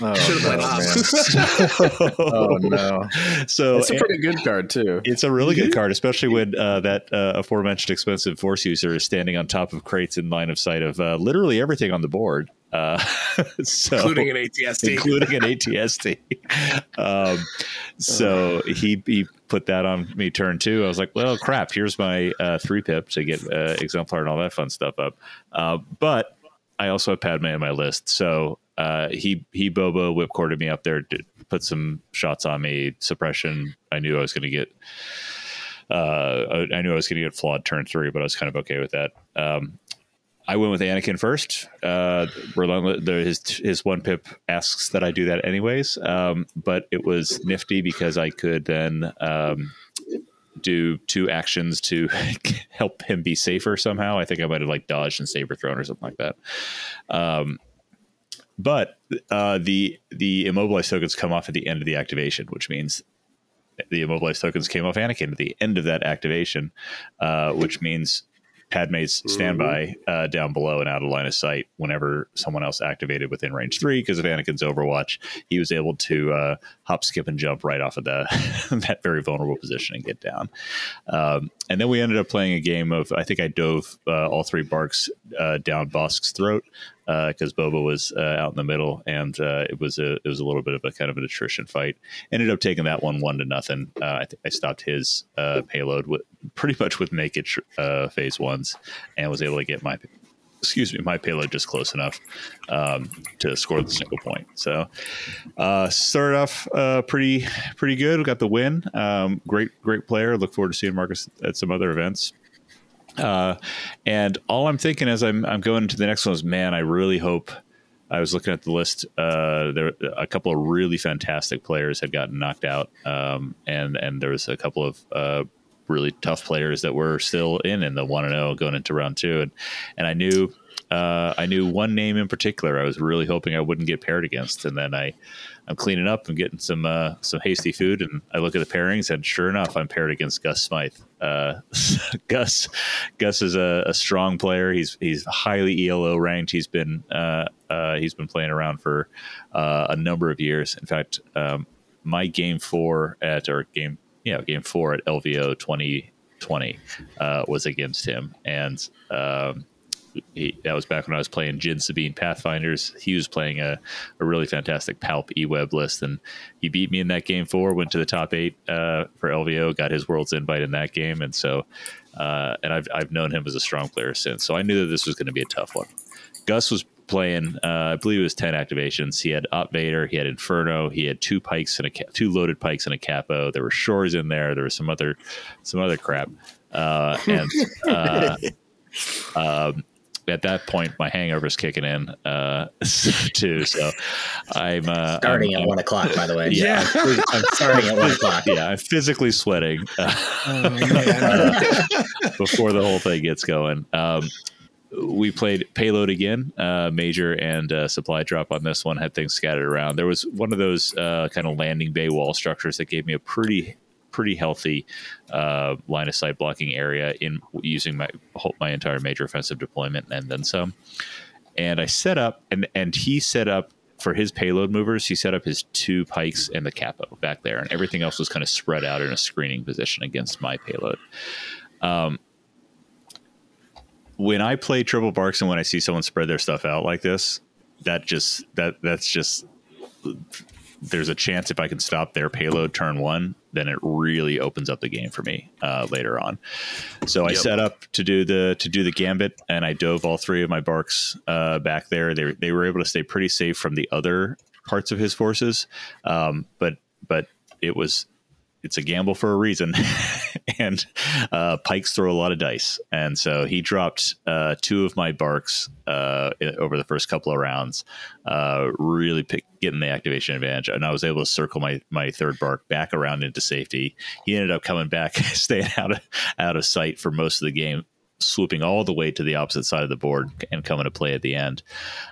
Oh, Should've no, went up. man. oh no, so it's a pretty good card too. It's a really good card, especially when uh, that uh, aforementioned expensive force user is standing on top of crates in line of sight of uh, literally everything on the board. Uh, so, including an AT-ST. including an AT-ST. um, so he he put that on me turn two. I was like, well, crap. Here's my uh, three pip to get uh, exemplar and all that fun stuff up. Uh, but I also have Padme on my list, so uh, he he Bobo whipcorded me up there, to put some shots on me, suppression. I knew I was going to get. Uh, I I knew I was going to get flawed turn three, but I was kind of okay with that. Um, I went with Anakin first. Uh, Relentless, his his one pip asks that I do that anyways, um, but it was nifty because I could then um, do two actions to help him be safer somehow. I think I might have like dodged and saber thrown or something like that. Um, but uh, the the immobilized tokens come off at the end of the activation, which means the immobilized tokens came off Anakin at the end of that activation, uh, which means Padme's standby uh, down below and out of line of sight whenever someone else activated within range three. Because of Anakin's Overwatch, he was able to uh, hop, skip, and jump right off of the that very vulnerable position and get down. Um, and then we ended up playing a game of I think I dove uh, all three BARCs uh, down Bossk's throat because Boba was uh, out in the middle, and uh, it was a it was a little bit of a kind of an attrition fight. Ended up taking that one one to nothing. Uh, I, th- I stopped his uh, payload with pretty much with naked uh, phase ones, and was able to get my excuse me, my payload just close enough um, to score the single point. So uh, started off uh, pretty pretty good. We got the win. Um, great great player. Look forward to seeing Marcus at some other events. Uh, and all I'm thinking as I'm I'm going to the next one is, man, I really hope. I was looking at the list. Uh, there, a couple of really fantastic players had gotten knocked out, um, and and there was a couple of uh, really tough players that were still in in the one and zero going into round two, and and I knew uh, I knew one name in particular I was really hoping I wouldn't get paired against, and then I I'm cleaning up and getting some uh, some hasty food, and I look at the pairings, and sure enough, I'm paired against Gus Smythe. Uh, Gus Gus is a, a, strong player. He's he's highly ELO ranked. He's been uh, uh, he's been playing around for uh, a number of years. In fact, um, my game four at or game know, game four at LVO 2020 uh, was against him. And um, he, that was back when I was playing Jyn Sabine Pathfinders. He was playing a, a really fantastic Palp E-Web list, and he beat me in that game four, went to the top eight uh, for LVO, got his World's Invite in that game. And so, uh, and I've, I've known him as a strong player since. So I knew that this was going to be a tough one. Gus was playing, uh, I believe it was 10 activations. He had Op Vader, he had Inferno, he had two Pykes and a two loaded Pykes and a capo. There were shores in there. There was some other, some other crap. Uh, and, uh, um, at that point, my hangover is kicking in uh, too. So I'm uh, starting I'm, at I'm, one o'clock. By the way, yeah, I'm, I'm starting at one o'clock. Yeah, I'm physically sweating uh, Oh, before the whole thing gets going. Um, we played payload again, uh, major and uh, supply drop on this one. Had things scattered around. There was one of those uh, kind of landing bay wall structures that gave me a pretty pretty healthy uh, line of sight blocking area in using my my entire major offensive deployment and then some. And I set up and and he set up for his payload movers. He set up his two Pykes and the capo back there, and everything else was kind of spread out in a screening position against my payload. Um, when I play triple BARCs and when I see someone spread their stuff out like this, that just that that's just there's a chance if I can stop their payload turn one, then it really opens up the game for me uh, later on. So I set up to do the to do the gambit, and I dove all three of my BARCs uh, back there. They they were able to stay pretty safe from the other parts of his forces, um, but but it was it's a gamble for a reason. and uh, Pykes throw a lot of dice. And so he dropped uh, two of my BARCs uh, over the first couple of rounds, uh, really pick, getting the activation advantage. And I was able to circle my, my third BARC back around into safety. He ended up coming back, staying out of, out of sight for most of the game swooping all the way to the opposite side of the board and coming to play at the end.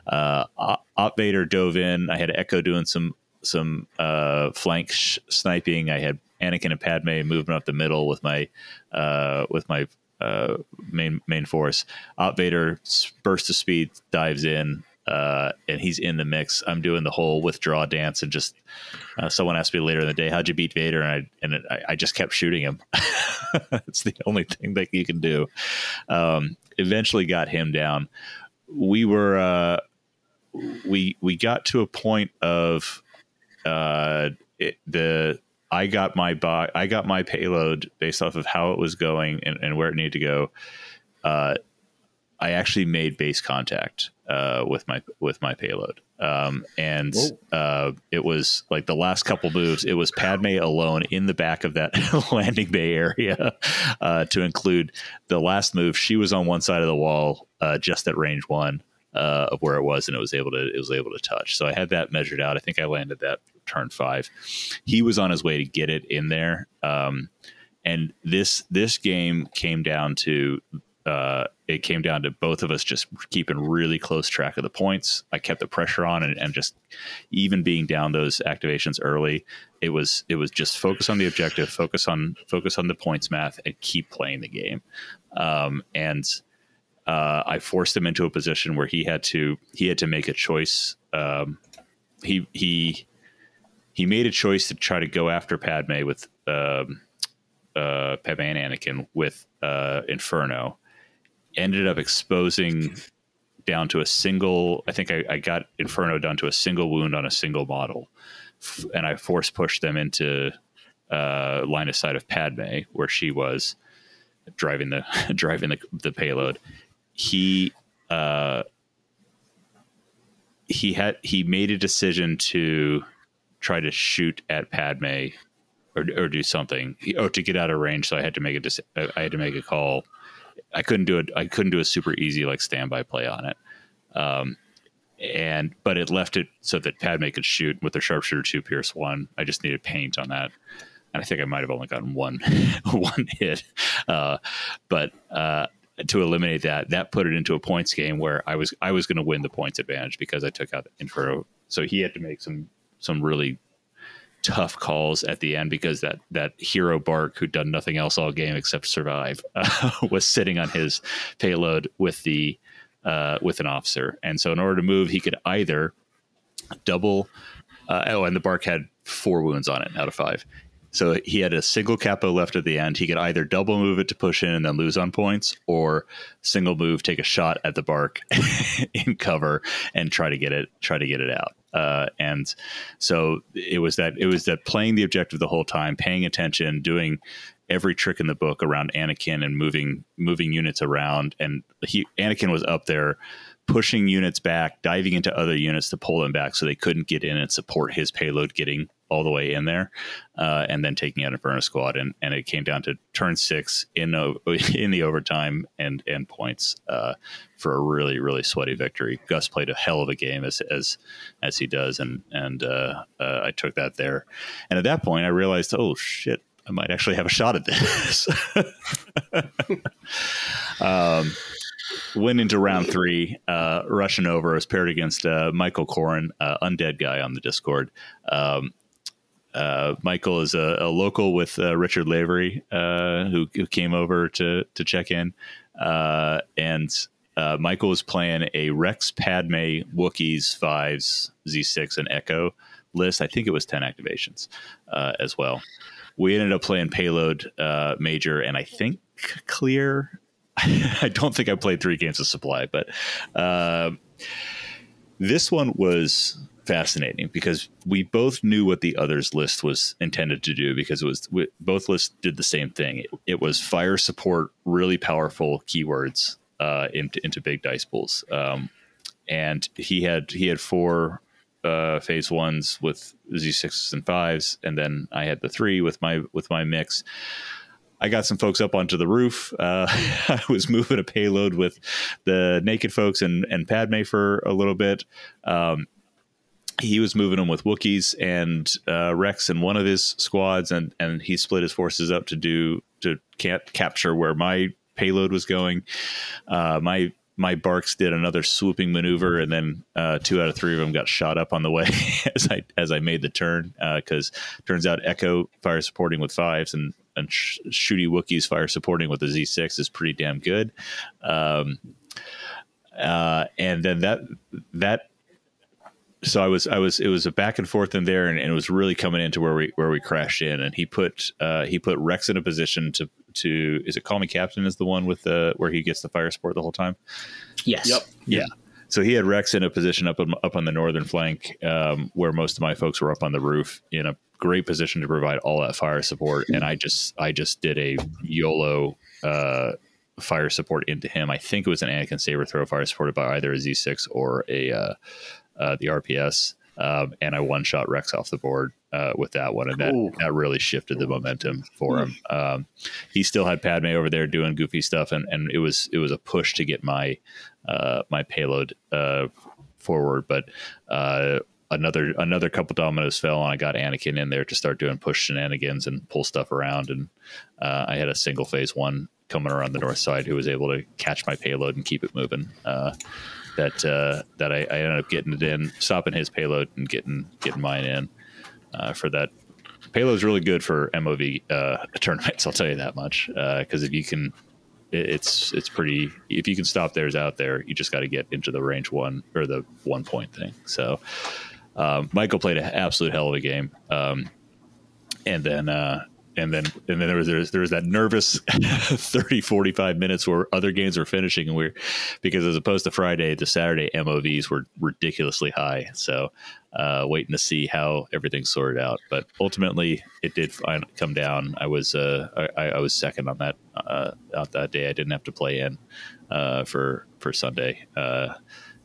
Uh, Op Vader dove in. I had Echo doing some some uh, flank sh- sniping. I had Anakin and Padme moving up the middle with my uh, with my uh, main main force. Op Vader burst of speed dives in, uh, and he's in the mix. I'm doing the whole withdraw dance, and just uh, someone asked me later in the day, "How'd you beat Vader?" And I and it, I, I, just kept shooting him. it's the only thing that you can do. Um, eventually, got him down. We were uh, we we got to a point of uh, it, the I got my bo- I got my payload based off of how it was going and, and where it needed to go. Uh, I actually made base contact uh, with my with my payload, um, and uh, it was like the last couple moves. It was Padme alone in the back of that landing bay area. Uh, to include the last move, she was on one side of the wall, uh, just at range one uh, of where it was, and it was able to it was able to touch. So I had that measured out. I think I landed that turn five. He was on his way to get it in there, um, and this this game came down to uh, it came down to both of us just keeping really close track of the points. I kept the pressure on, and, and just even being down those activations early, it was it was just focus on the objective, focus on focus on the points math, and keep playing the game. Um, and uh, I forced him into a position where he had to he had to make a choice. Um, he he he made a choice to try to go after Padme with um, uh, Padme and Anakin with uh, Inferno. Ended up exposing down to a single. I think I, I, got Inferno down to a single wound on a single model, and I force pushed them into uh, line of sight of Padme where she was driving the driving the, the payload he uh, he had he made a decision to try to shoot at Padme or, or do something or to get out of range. So I had to make a dec- I had to make a call. I couldn't do it. I couldn't do a super easy like standby play on it. Um, and but it left it so that Padme could shoot with the sharpshooter two Pierce one. I just needed paint on that, and I think I might have only gotten one one hit. Uh, but uh, to eliminate that, that put it into a points game where I was I was going to win the points advantage because I took out Inferno. So he had to make some some really tough calls at the end because that that hero BARC, who'd done nothing else all game except survive uh, was sitting on his payload with the uh, with an officer, and so in order to move, he could either double. Uh, oh, and the BARC had four wounds on it out of five. So he had a single capo left at the end. He could either double move it to push in and then lose on points, or single move, take a shot at the BARC in cover and try to get it try to get it out. Uh, and so it was that it was that playing the objective the whole time, paying attention, doing every trick in the book around Anakin and moving moving units around. And he Anakin was up there pushing units back, diving into other units to pull them back so they couldn't get in and support his payload getting all the way in there, uh, and then taking out Inferno Squad. And, and it came down to turn six in in the overtime and and points uh, for a really really sweaty victory. Gus played a hell of a game as as as he does, and and uh, uh I took that there. And at that point, I realized, oh shit, I might actually have a shot at this. um, went into round three, uh, rushing over. I was paired against uh, Michael Corin, uh, undead guy on the Discord. Um, uh, Michael is a, a local with uh, Richard Lavery, uh, who, who, came over to to check in, and Michael was playing a Rex Padme Wookiees fives Z6 and Echo list. I think it was ten activations as well. We ended up playing payload major and I think clear I don't think I played three games of supply, but uh, this one was fascinating because we both knew what the other's list was intended to do because it was we, both lists did the same thing. It, it, was fire support, really powerful keywords uh, into into big dice pools, um, and he had he had four uh, phase ones with Z sixes and fives, and then I had the three with my with my mix. I got some folks up onto the roof. Uh, I was moving a payload with the naked folks and, and Padme for a little bit. Um, he was moving them with Wookiees and uh, Rex in one of his squads, and and he split his forces up to do to capture where my payload was going. Uh, my my BARCs did another swooping maneuver, and then uh, two out of three of them got shot up on the way as I as I made the turn. Because uh, turns out Echo fire supporting with fives, and and sh- shooty Wookiees fire supporting with the Z6 is pretty damn good. Um, uh, and then that that so I was I was it was a back and forth in there, and, and, it was really coming into where we where we crashed in, and he put uh, he put Rex in a position to to is it Call Me Captain is the one with the where he gets the fire support the whole time. Yes. Yep. Yeah. So he had Rex in a position up on, up on the northern flank, um, where most of my folks were up on the roof in a great position to provide all that fire support. And I just I just did a YOLO uh, fire support into him. I think it was an Anakin saber throw fire supported by either a Z6 or a uh, uh, the RPS. Um, and I one shot Rex off the board uh, with that one, and that, that really shifted the momentum for him. Um, he still had Padme over there doing goofy stuff, and, and it was it was a push to get my uh, my payload uh, forward. But uh, another another couple dominoes fell, and I got Anakin in there to start doing push shenanigans and pull stuff around, and uh, I had a single phase one coming around the north side who was able to catch my payload and keep it moving that uh, that I, I, ended up getting it in, stopping his payload and getting getting mine in uh, for that. Payload is really good for MOV uh, tournaments. I'll tell you that much because uh, if you can, it, it's it's pretty. If you can stop theirs out there, you just got to get into the range one or the one point thing. So um, Michael played an absolute hell of a game, um, and then uh, and then and then there was there was that nervous 30 45 minutes where other games were finishing and we're because as opposed to friday the saturday movs were ridiculously high so uh, waiting to see how everything sorted out. But ultimately, it did come down. I was uh, I, I was second on that uh, out that day. I didn't have to play in uh, for for Sunday, uh,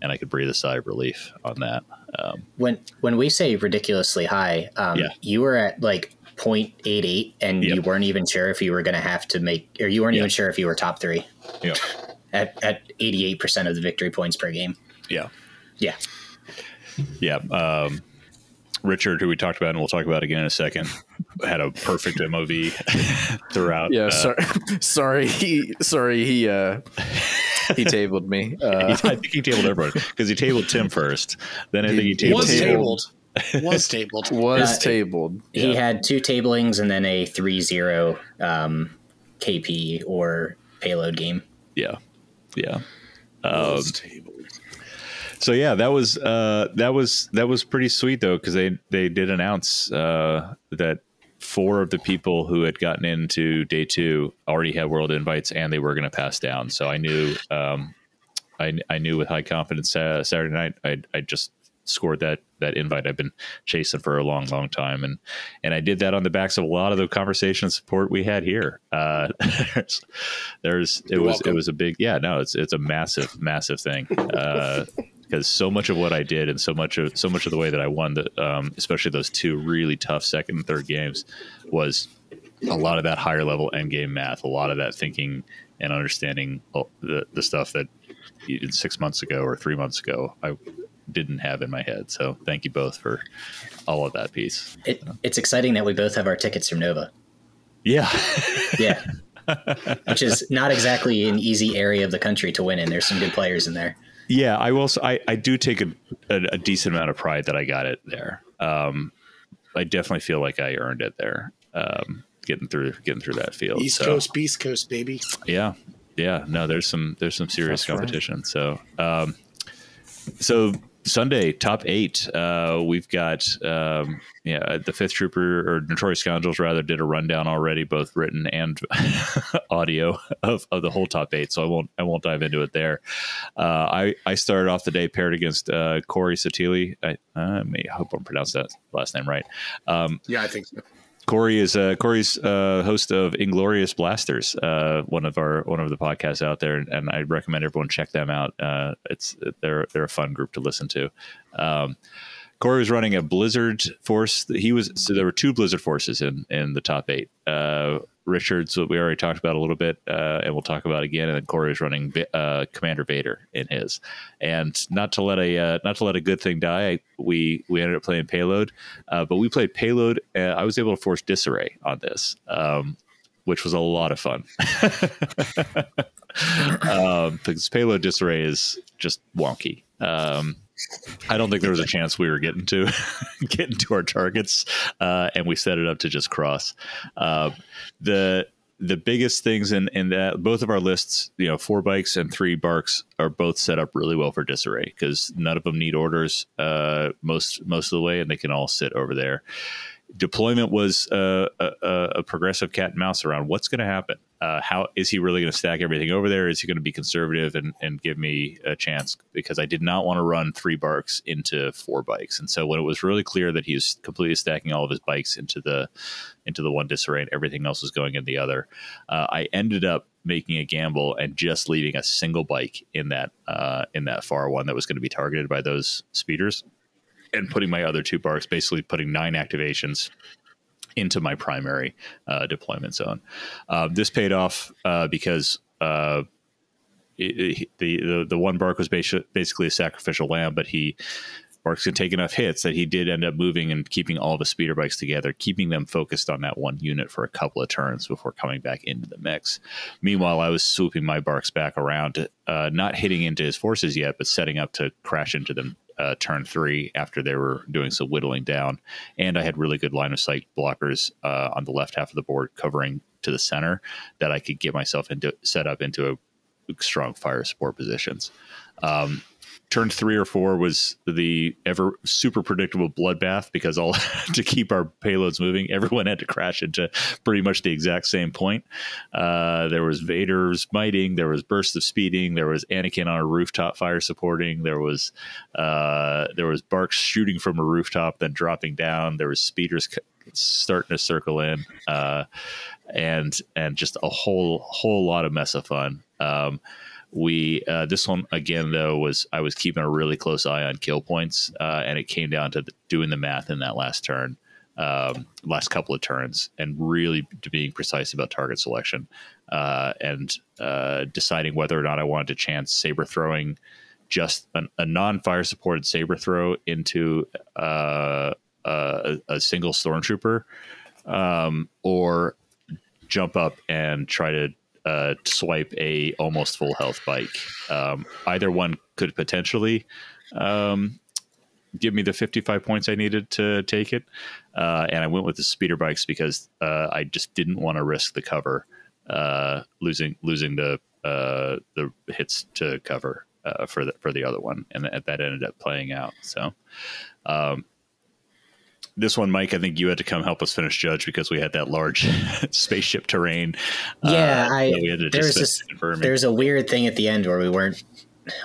and I could breathe a sigh of relief on that. Um, When when we say ridiculously high, um, Yeah. you were at like 0.88 and Yep. you weren't even sure if you were going to have to make, or you weren't Yeah. even sure if you were top three yeah, at, at 88% of the victory points per game. yeah, Yeah. yeah. Um, Richard, who we talked about, and we'll talk about again in a second, had a perfect MOV throughout. Yeah, uh, sorry, sorry, he, sorry, he, uh, he tabled me. Uh, I think he tabled everyone because he tabled Tim first. Then I think he He tabled was you. tabled. Was tabled. was Uh, tabled. He had two tablings and then a 3 0 um, KP or payload game. Yeah, yeah. Was tabled. So yeah, that was uh, that was that was pretty sweet though because they they did announce uh, that four of the people who had gotten into day two already had world invites and they were going to pass down. So I knew um, I, I knew with high confidence uh, Saturday night I I just scored that that invite I've been chasing for a long long time and and I did that on the backs of a lot of the conversation and support we had here. Uh, there's, there's it You're was welcome. it was a big yeah no it's it's a massive massive thing. Uh, because so much of what I did and so much of so much of the way that I won the um, especially those two really tough second and third games was a lot of that higher level end game math, a lot of that thinking and understanding all the the stuff that six months ago or three months ago I didn't have in my head. So thank you both for all of that piece. It, it's exciting that we both have our tickets from Nova. Yeah, Yeah. Which is not exactly an easy area of the country to win in. There's some good players in there. yeah. I will. I, I do take a, a, a decent amount of pride that I got it there. Um, I definitely feel like I earned it there. Um, getting through getting through that field. East So- Coast, Beast Coast, baby. Yeah, yeah. No, there's some there's some serious That's right. competition. So, um, so Sunday top eight. Uh, we've got um, yeah the fifth trooper or notorious scoundrels rather did a rundown already, both written and audio of, of the whole top eight. So I won't I won't dive into it there. Uh, I I started off the day paired against uh, Corey Satili. I, I may hope I'm pronouncing that last name right. Um, Yeah, I think so. Corey is uh, Corey's uh, host of Inglorious Blasters, uh, one of our one of the podcasts out there, and I recommend everyone check them out. Uh, it's they're they're a fun group to listen to. Um, Corey was running a Blizzard force. He was so there were two Blizzard forces in in the top eight. Richards, what we already talked about a little bit, uh, and we'll talk about again. And then Corey was running uh, Commander Vader in his. And not to let a uh, not to let a good thing die, we we ended up playing Payload, uh, but we played Payload. Uh, I was able to force Disarray on this, um, which was a lot of fun. um, because Payload Disarray is just wonky. Um, I don't think there was a chance we were getting to getting to our targets, uh, and we set it up to just cross. Uh, the the biggest things in in that both of our lists, you know, four bikes and three BARCs are both set up really well for disarray because none of them need orders uh, most most of the way, and they can all sit over there. Deployment was a, a, a progressive cat and mouse around what's going to happen. Uh, how is he really going to stack everything over there? Is he going to be conservative and, and give me a chance? Because I did not want to run three BARCs into four bikes, and so when it was really clear that he was completely stacking all of his bikes into the into the one disarray and everything else was going in the other, uh, I ended up making a gamble and just leaving a single bike in that uh, in that far one that was going to be targeted by those speeders, and putting my other two BARCs, basically putting nine activations into my primary uh, deployment zone. Uh, this paid off uh, because uh, it, it, the, the the one BARC was basi- basically a sacrificial lamb, but he BARCs can take enough hits that he did end up moving and keeping all the speeder bikes together, keeping them focused on that one unit for a couple of turns before coming back into the mix. Meanwhile, I was swooping my BARCs back around, uh, not hitting into his forces yet, but setting up to crash into them uh, turn three after they were doing some whittling down. And I had really good line of sight blockers uh, on the left half of the board covering to the center that I could get myself into set up into a strong fire support positions. Um, turn three or four was the ever super predictable bloodbath because all to keep our payloads moving, everyone had to crash into pretty much the exact same point. Uh, there was Vader's miting, there was bursts of speeding, there was Anakin on a rooftop fire supporting, there was uh, there was BARCs shooting from a rooftop then dropping down, there was speeders starting to circle in, uh, and and just a whole whole lot of mess of fun. Um, we uh, this one again though was I was keeping a really close eye on kill points, uh, and it came down to the, doing the math in that last turn, um, last couple of turns, and really being precise about target selection, uh, and uh, deciding whether or not I wanted to chance saber throwing just an, a non-fire supported saber throw into uh, a, a, single stormtrooper, um, or jump up and try to uh, swipe a almost full health bike. Um, either one could potentially um, give me the 55 points I needed to take it. Uh, and I went with the speeder bikes because uh, I just didn't want to risk the cover, uh, losing losing the uh, the hits to cover uh, for the for the other one, and that, that ended up playing out. So. Um, this one, Mike, I think you had to come help us finish judge because we had that large spaceship terrain. Yeah, uh, I there's this, there's a weird thing at the end where we weren't.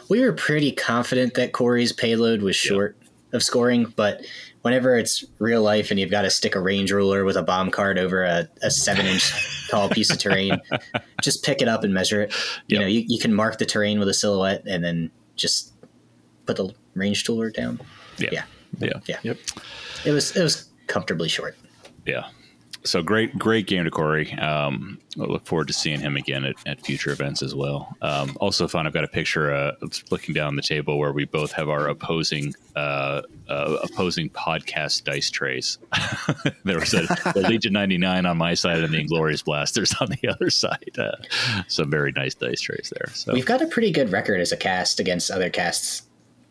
We were pretty confident that Corey's payload was short yep. of scoring, but whenever it's real life and you've got to stick a range ruler with a bomb card over a, a seven inch tall piece of terrain, just pick it up and measure it. You yep. know, you, you can mark the terrain with a silhouette and then just put the range ruler down. Yeah. Yeah. Yeah. yeah. Yep. It was it was comfortably short. Yeah. So great, great game to Corey. Um, I look forward to seeing him again at, at future events as well. Um, also fun. I've got a picture uh, looking down the table where we both have our opposing uh, uh, opposing podcast dice trays. there was a, the Legion ninety nine on my side and the Inglorious Blasters on the other side. Uh, some very nice dice trays there. So we've got a pretty good record as a cast against other casts.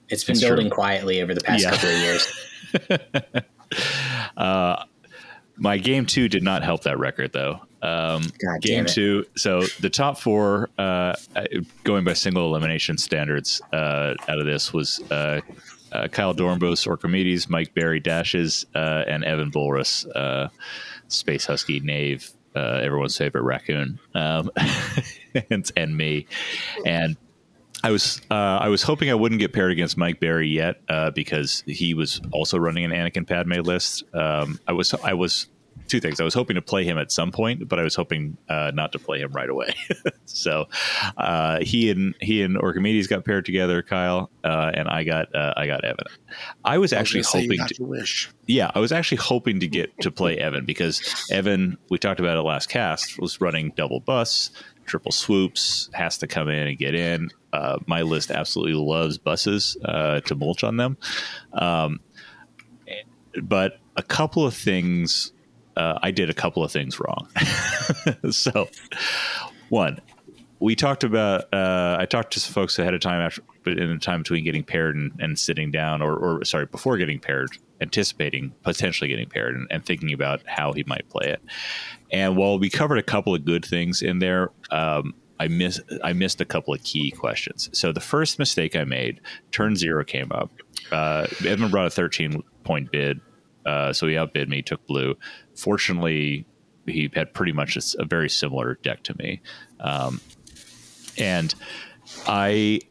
It's been it's building true. quietly over the past yeah. couple of years. uh, my game two did not help that record though. Um, game two, so the top four, uh, going by single elimination standards, uh, out of this was uh, uh Kyle Dornbos, Orcomedes, Mike Barry Dashes, uh, and Evan Bulrus, uh, Space Husky Knave, everyone's favorite raccoon, um, and, and me, and I was uh, I was hoping I wouldn't get paired against Mike Barry yet uh, because he was also running an Anakin Padme list. Um, I was I was two things. I was hoping to play him at some point, but I was hoping uh, not to play him right away. so uh, he and he and Orchimedes got paired together, Kyle, uh, and I got uh, I got Evan. I was actually was hoping to wish. Yeah, I was actually hoping to get to play Evan because Evan, we talked about it last cast, was running double bus triple swoops, has to come in and get in. Uh, my list absolutely loves buses uh, to mulch on them. Um, but a couple of things, uh, I did a couple of things wrong. so, one, we talked about, uh, I talked to some folks ahead of time after, in the time between getting paired and, and sitting down, or, or, sorry, before getting paired, anticipating potentially getting paired and, and thinking about how he might play it. And while we covered a couple of good things in there, um, I missed I missed a couple of key questions. So the first mistake I made, turn zero came up. Uh, Evan brought a 13 point bid, uh, so he outbid me, took blue. Fortunately, he had pretty much a, a very similar deck to me, um, and I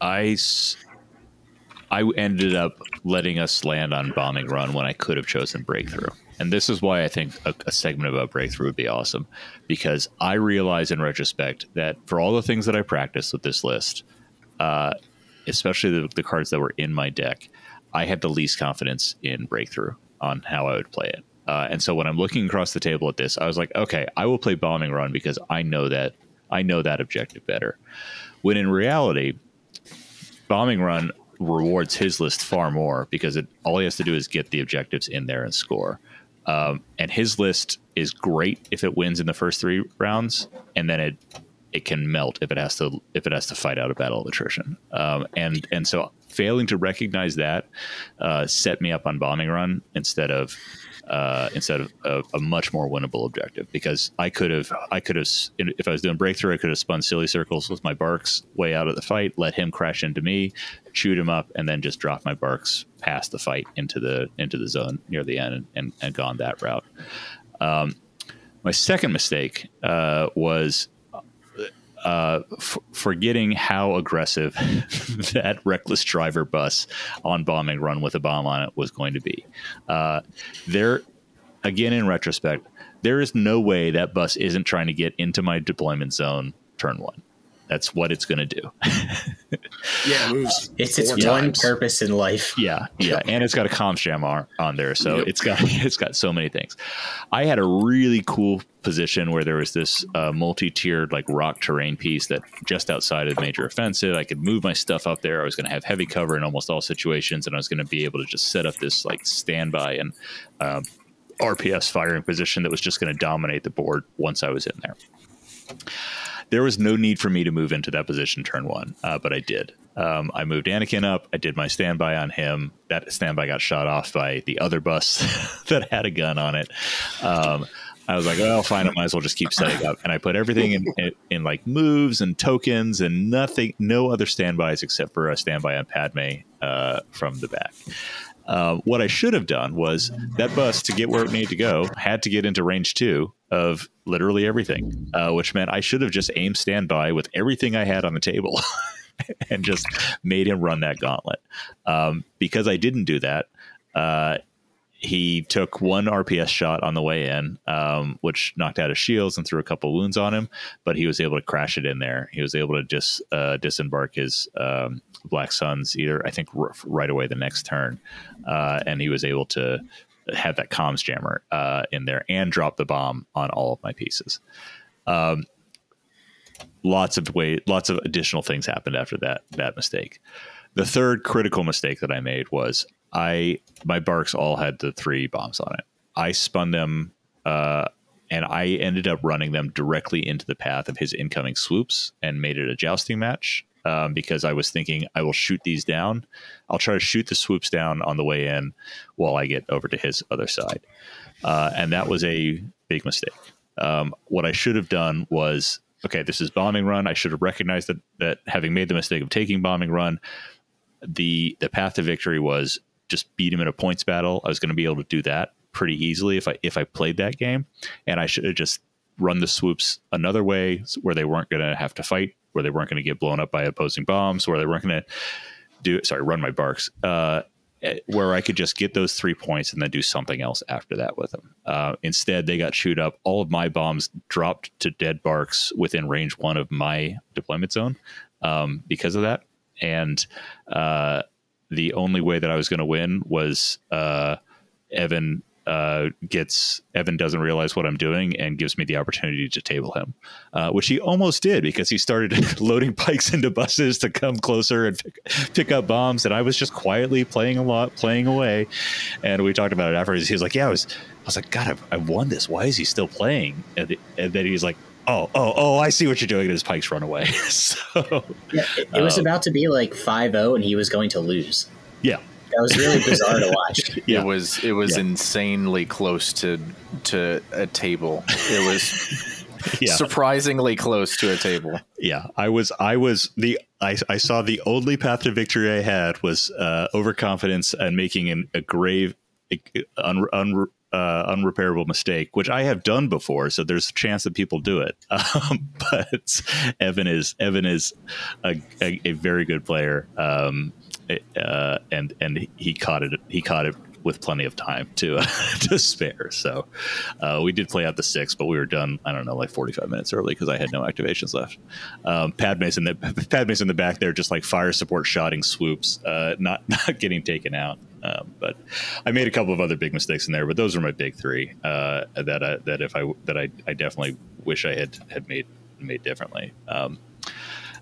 I I ended up letting us land on bombing run when I could have chosen breakthrough. And this is why I think a, a, segment about breakthrough would be awesome because I realize in retrospect that for all the things that I practiced with this list, uh, especially the, the, cards that were in my deck, I had the least confidence in breakthrough on how I would play it. Uh, and so when I'm looking across the table at this, I was like, okay, I will play bombing run because I know that I know that objective better. When in reality, bombing run rewards his list far more because it all he has to do is get the objectives in there and score. Um, and his list is great if it wins in the first three rounds, and then it it can melt if it has to if it has to fight out a battle of attrition. Um, and and so failing to recognize that uh, set me up on bombing run instead of uh, instead of a, a, much more winnable objective because I could have I could have if I was doing breakthrough I could have spun silly circles with my BARCs way out of the fight, let him crash into me, shoot him up, and then just drop my BARCs past the fight into the into the zone near the end and, and, and gone that route. Um, my second mistake uh, was uh, f- forgetting how aggressive that reckless driver bus on bombing run with a bomb on it was going to be. Uh, there, again, in retrospect, there is no way that bus isn't trying to get into my deployment zone turn one. That's what it's going to do. yeah, it moves. It's its times. one purpose in life. Yeah, yeah, and it's got a comms jam on, on there, so yep. it's got it's got so many things. I had a really cool position where there was this uh, multi-tiered like rock terrain piece that just outside of major offensive. I could move my stuff up there. I was going to have heavy cover in almost all situations, and I was going to be able to just set up this like standby and uh, RPS firing position that was just going to dominate the board once I was in there there was no need for me to move into that position turn one, uh, but I did. Um, I moved Anakin up. I did my standby on him. That standby got shot off by the other bus that had a gun on it. Um, I was like, well, fine. I might as well just keep setting up. And I put everything in, in, in, like moves and tokens and nothing, no other standbys except for a standby on Padme uh, from the back. Uh, what I should have done was that bus to get where it needed to go had to get into range two of literally everything, uh, which meant I should have just aimed standby with everything I had on the table and just made him run that gauntlet. Um, because I didn't do that, uh, he took one RPS shot on the way in, um, which knocked out his shields and threw a couple wounds on him. But he was able to crash it in there. He was able to just uh, disembark his um, Black Suns either I think r- right away the next turn, uh, and he was able to have that comms jammer uh, in there and drop the bomb on all of my pieces. Um, lots of way, lots of additional things happened after that that mistake. The third critical mistake that I made was I my BARCs all had the three bombs on it. I spun them, uh, and I ended up running them directly into the path of his incoming swoops and made it a jousting match. Um, because I was thinking I will shoot these down. I'll try to shoot the swoops down on the way in while I get over to his other side. Uh, and that was a big mistake. Um, what I should have done was okay, this is bombing run. I should have recognized that that having made the mistake of taking bombing run, the the path to victory was just beat him in a points battle. I was going to be able to do that pretty easily if I if I played that game, and I should have just run the swoops another way where they weren't going to have to fight, where they weren't going to get blown up by opposing bombs, where they weren't going to do sorry run my BARCs. Uh, eh, where I could just get those three points and then do something else after that with them. Uh, instead, they got chewed up. All of my bombs dropped to dead BARCs within range one of my deployment zone um, because of that. And uh, the only way that I was going to win was uh, Evan uh, gets Evan doesn't realize what I'm doing and gives me the opportunity to table him, uh, which he almost did because he started loading Pykes into buses to come closer and pick, pick, up bombs, and I was just quietly playing a lot, playing away. And we talked about it afterwards. He was like, "Yeah, I was." I was like, "God, I've, I won this. Why is he still playing?" And, and then he's like, oh, oh, oh, I see what you're doing. And his Pykes run away. so yeah, it, it was um, about to be like 5-0 and he was going to lose. Yeah. That was really bizarre to watch. Yeah. It was it was yeah. insanely close to to a table. It was yeah. surprisingly close to a table. Yeah, I was I was the I, I saw the only path to victory I had was uh, overconfidence and making an, a grave un, un, uh, unrepairable mistake, which I have done before. So there's a chance that people do it. Um, but Evan is Evan is a, a, a very good player, um, uh, and and he caught it. He caught it with plenty of time to to spare. So uh, we did play out the six, but we were done. I don't know, like forty five minutes early because I had no activations left. Um, Padme's in the Padme's in the back there, just like fire support shotting swoops, uh, not not getting taken out. Um, but I made a couple of other big mistakes in there, but those are my big three uh, that I, that if I that I, I definitely wish I had had made made differently. Um,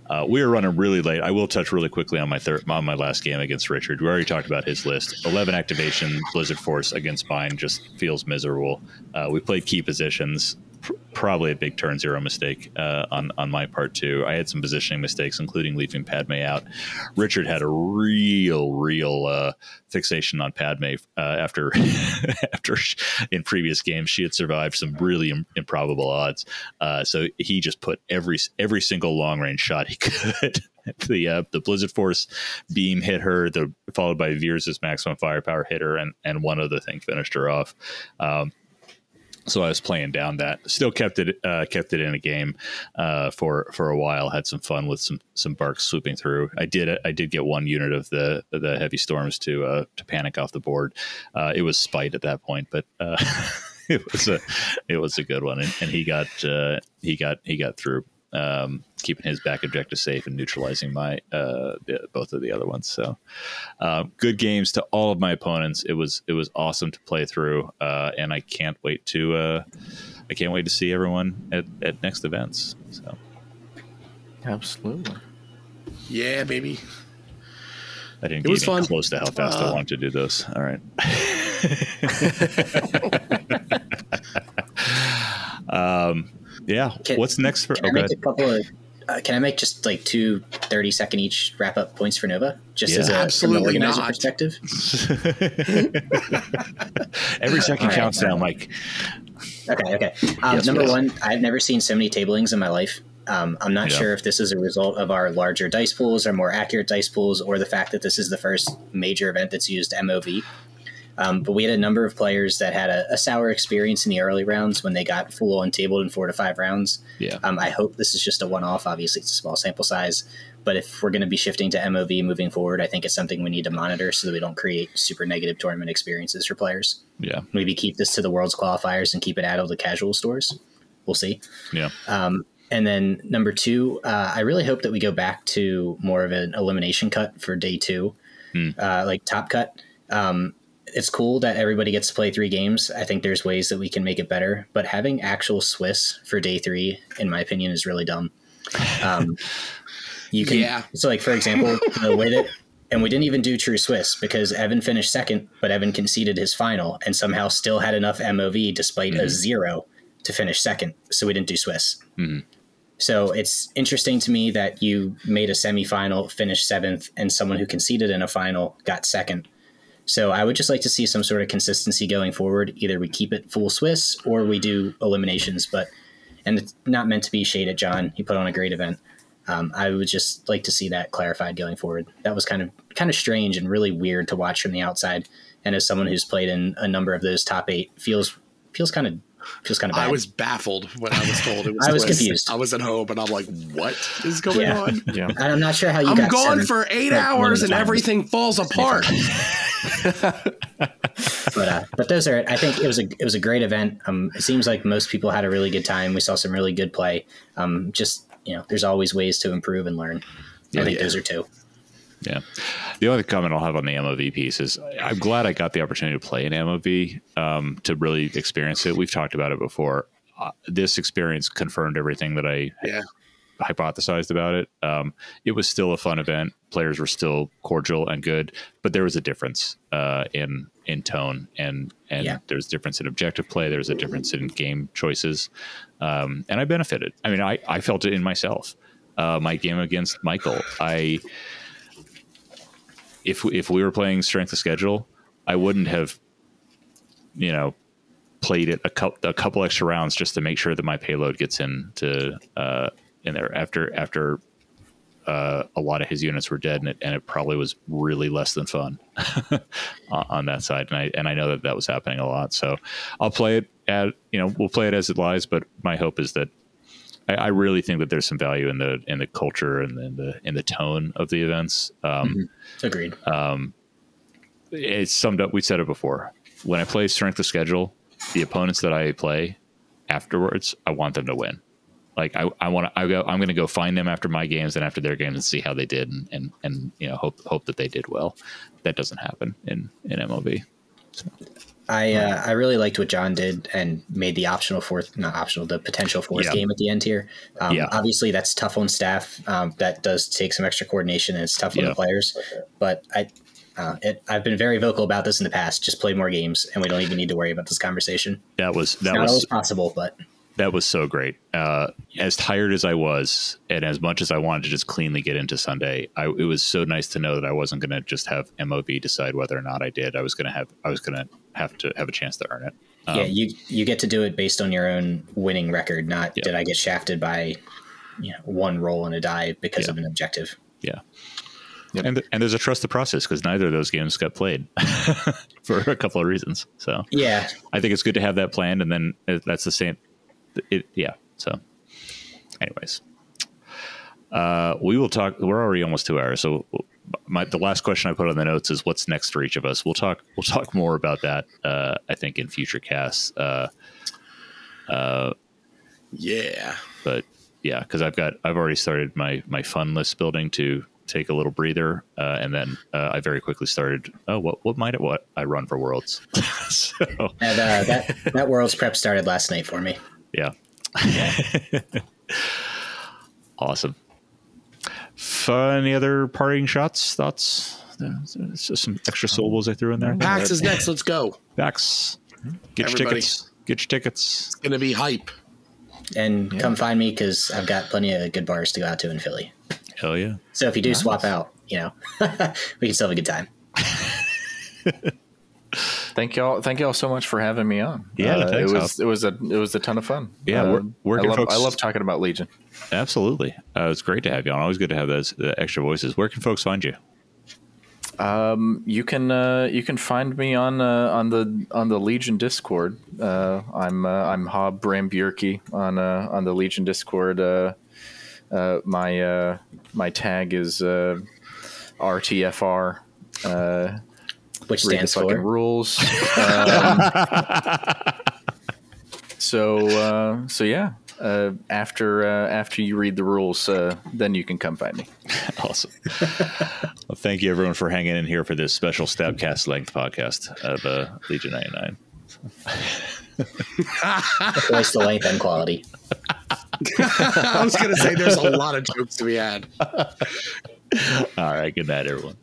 uh, we are running really late. I will touch really quickly on my third, on my last game against Richard. We already talked about his list. Eleven activation, Blizzard Force against Bind just feels miserable. Uh, we played key positions pr- probably a big turn zero mistake uh, on on my part too. I had some positioning mistakes, including leaving Padme out. Richard had a real, real uh, fixation on Padme uh, after after sh- in previous games she had survived some really Im- improbable odds. Uh, so he just put every every single long range shot he could. the uh, the Blizzard Force beam hit her, the followed by Veers' maximum firepower hit her, and and one other thing finished her off. Um, so I was playing down that. Still kept it uh, kept it in a game uh, for for a while. Had some fun with some some BARCs swooping through. I did I did get one unit of the the heavy storms to uh, to panic off the board. Uh, it was spite at that point, but uh, it was a it was a good one, and, and he got uh, he got he got through um, keeping his back objective safe and neutralizing my uh, both of the other ones. So uh, good games to all of my opponents. It was it was awesome to play through, uh, and I can't wait to uh, I can't wait to see everyone at, at next events. So Absolutely. Yeah, baby. I didn't It was get even fun. close to how fast I want to do this. All right. um, yeah. Can- What's next for? Can Oh, I make a couple of? Uh, can I make just like two 30 second each wrap up points for Nova? Just Yeah. as a Absolutely from the organizer not. perspective. Every second All right. counts now, Mike. Okay, okay. Um, Yes, number yes. one, I've never seen so many tablings in my life. Um, I'm not Yeah. sure if this is a result of our larger dice pools, our more accurate dice pools, or the fact that this is the first major event that's used MOV. Um, but we had a number of players that had a, a sour experience in the early rounds when they got full on tabled in four to five rounds. Yeah. Um, I hope this is just a one off. Obviously, it's a small sample size. But if we're going to be shifting to MOV moving forward, I think it's something we need to monitor so that we don't create super negative tournament experiences for players. Yeah. Maybe keep this to the world's qualifiers and keep it out of the casual stores. We'll see. Yeah. Um, and then number two, uh, I really hope that we go back to more of an elimination cut for day two, Hmm. uh, like top cut. Um, it's cool that everybody gets to play three games. I think there's ways that we can make it better, but having actual Swiss for day three, in my opinion, is really dumb. Um, you can, Yeah. so like for example, the way that, and we didn't even do true Swiss because Evan finished second, but Evan conceded his final and somehow still had enough MOV despite a zero to finish second. So we didn't do Swiss. So it's interesting to me that you made a semifinal, finished seventh, and someone who conceded in a final got second. So I would just like to see some sort of consistency going forward. Either we keep it full Swiss or we do eliminations. But and it's not meant to be shade at John. He put on a great event. Um, I would just like to see that clarified going forward. That was kind of kind of strange and really weird to watch from the outside. And as someone who's played in a number of those top eight, feels feels kind of feels kind of bad. I was baffled when I was told it was. I was Swiss. confused. I was at home and I'm like, "What is going Yeah. on?" Yeah. and I'm not sure how you I'm got gone seventh, for eight like, hours and times. everything falls apart. but uh, but those are I think it was a it was a great event. Um, it seems like most people had a really good time. We saw some really good play. Um, just you know, there's always ways to improve and learn. I think yeah. those are two. Yeah. The only comment I'll have on the MOV piece is I'm glad I got the opportunity to play an MOV um, to really experience it. We've talked about it before. Uh, this experience confirmed everything that I Yeah. hypothesized about it. Um, it was still a fun event. Players were still cordial and good, but there was a difference uh, in in tone and and Yeah. there's difference in objective play. There's a difference in game choices, um, and I benefited. I mean, I I felt it in myself. Uh, my game against Michael, I if if we were playing strength of schedule, I wouldn't have, you know, played it a couple a couple extra rounds just to make sure that my payload gets into uh, in there after after uh, a lot of his units were dead and it, and it probably was really less than fun on, on that side. And I and I know that that was happening a lot. So I'll play it at you know we'll play it as it lies but my hope is that I, I really think that there's some value in the in the culture and in the in the tone of the events um, Agreed. it's summed up. We said it before. When I play strength of schedule, the opponents that I play afterwards, I want them to win. Like I, I want to, I go, I'm going to go find them after my games and after their games and see how they did and, and, and you know, hope, hope that they did well. That doesn't happen in, in MOV. I uh, I really liked what John did and made the optional fourth, not optional, the potential fourth Yeah. game at the end here. Um, Yeah. Obviously, that's tough on staff. Um, that does take some extra coordination and it's tough on Yeah. the players. But I, uh, it, I've been very vocal about this in the past. Just play more games, and we don't even need to worry about this conversation. That was, It's that not was, always possible, but that was so great. Uh, as tired as I was, and as much as I wanted to just cleanly get into Sunday, I, it was so nice to know that I wasn't going to just have MOV decide whether or not I did. I was going to have I was going to have to have a chance to earn it. Um, yeah, you you get to do it based on your own winning record, not Yeah. did I get shafted by you know one roll and a die because Yeah. of an objective. Yeah. Yep. And, and there's a trust the process because neither of those games got played for a couple of reasons. So Yeah, I think it's good to have that planned, and then it- that's the same. It, yeah. So, anyways, uh, we will talk. We're already almost two hours, so my the last question I put on the notes is what's next for each of us. We'll talk. We'll talk more about that. Uh, I think in future casts. Uh, Yeah. but yeah, because I've got I've already started my my fun list building to take a little breather, uh, and then uh, I very quickly started. Oh, what what might it what I run for worlds? so and uh, that that world's prep started last night for me. yeah, awesome. Fun. Any other parting shots? Thoughts? It's just some extra syllables I threw in there. PAX is next. Let's go. Pax. Get your tickets. Get your tickets. It's gonna be hype. And come find me because I've got plenty of good bars to go out to in Philly. Hell yeah. So if you do swap out, you know, we can still have a good time. Thank y'all. Thank y'all so much for having me on. Yeah, Uh, it was it was a it was a ton of fun. Yeah, Uh, where- where I love folks- I love talking about Legion. Absolutely. Uh, it's great to have you on. Always good to have those the extra voices. Where can folks find you? You can uh, you can find me on uh, on the on the Legion Discord. Uh, I'm uh, I'm Hob Bramburki on uh, on the Legion Discord. Uh, uh, my uh, my tag is uh, RTFR. Uh, Which read the stands for rules. Um, so uh, so yeah. Uh, after uh, after you read the rules, uh, then you can come find me. Awesome. well, thank you everyone for hanging in here for this special Stabcast length podcast of uh, Legion 99. twice the length and quality. I was gonna say there's a lot of jokes to be had. All right. Good night, everyone.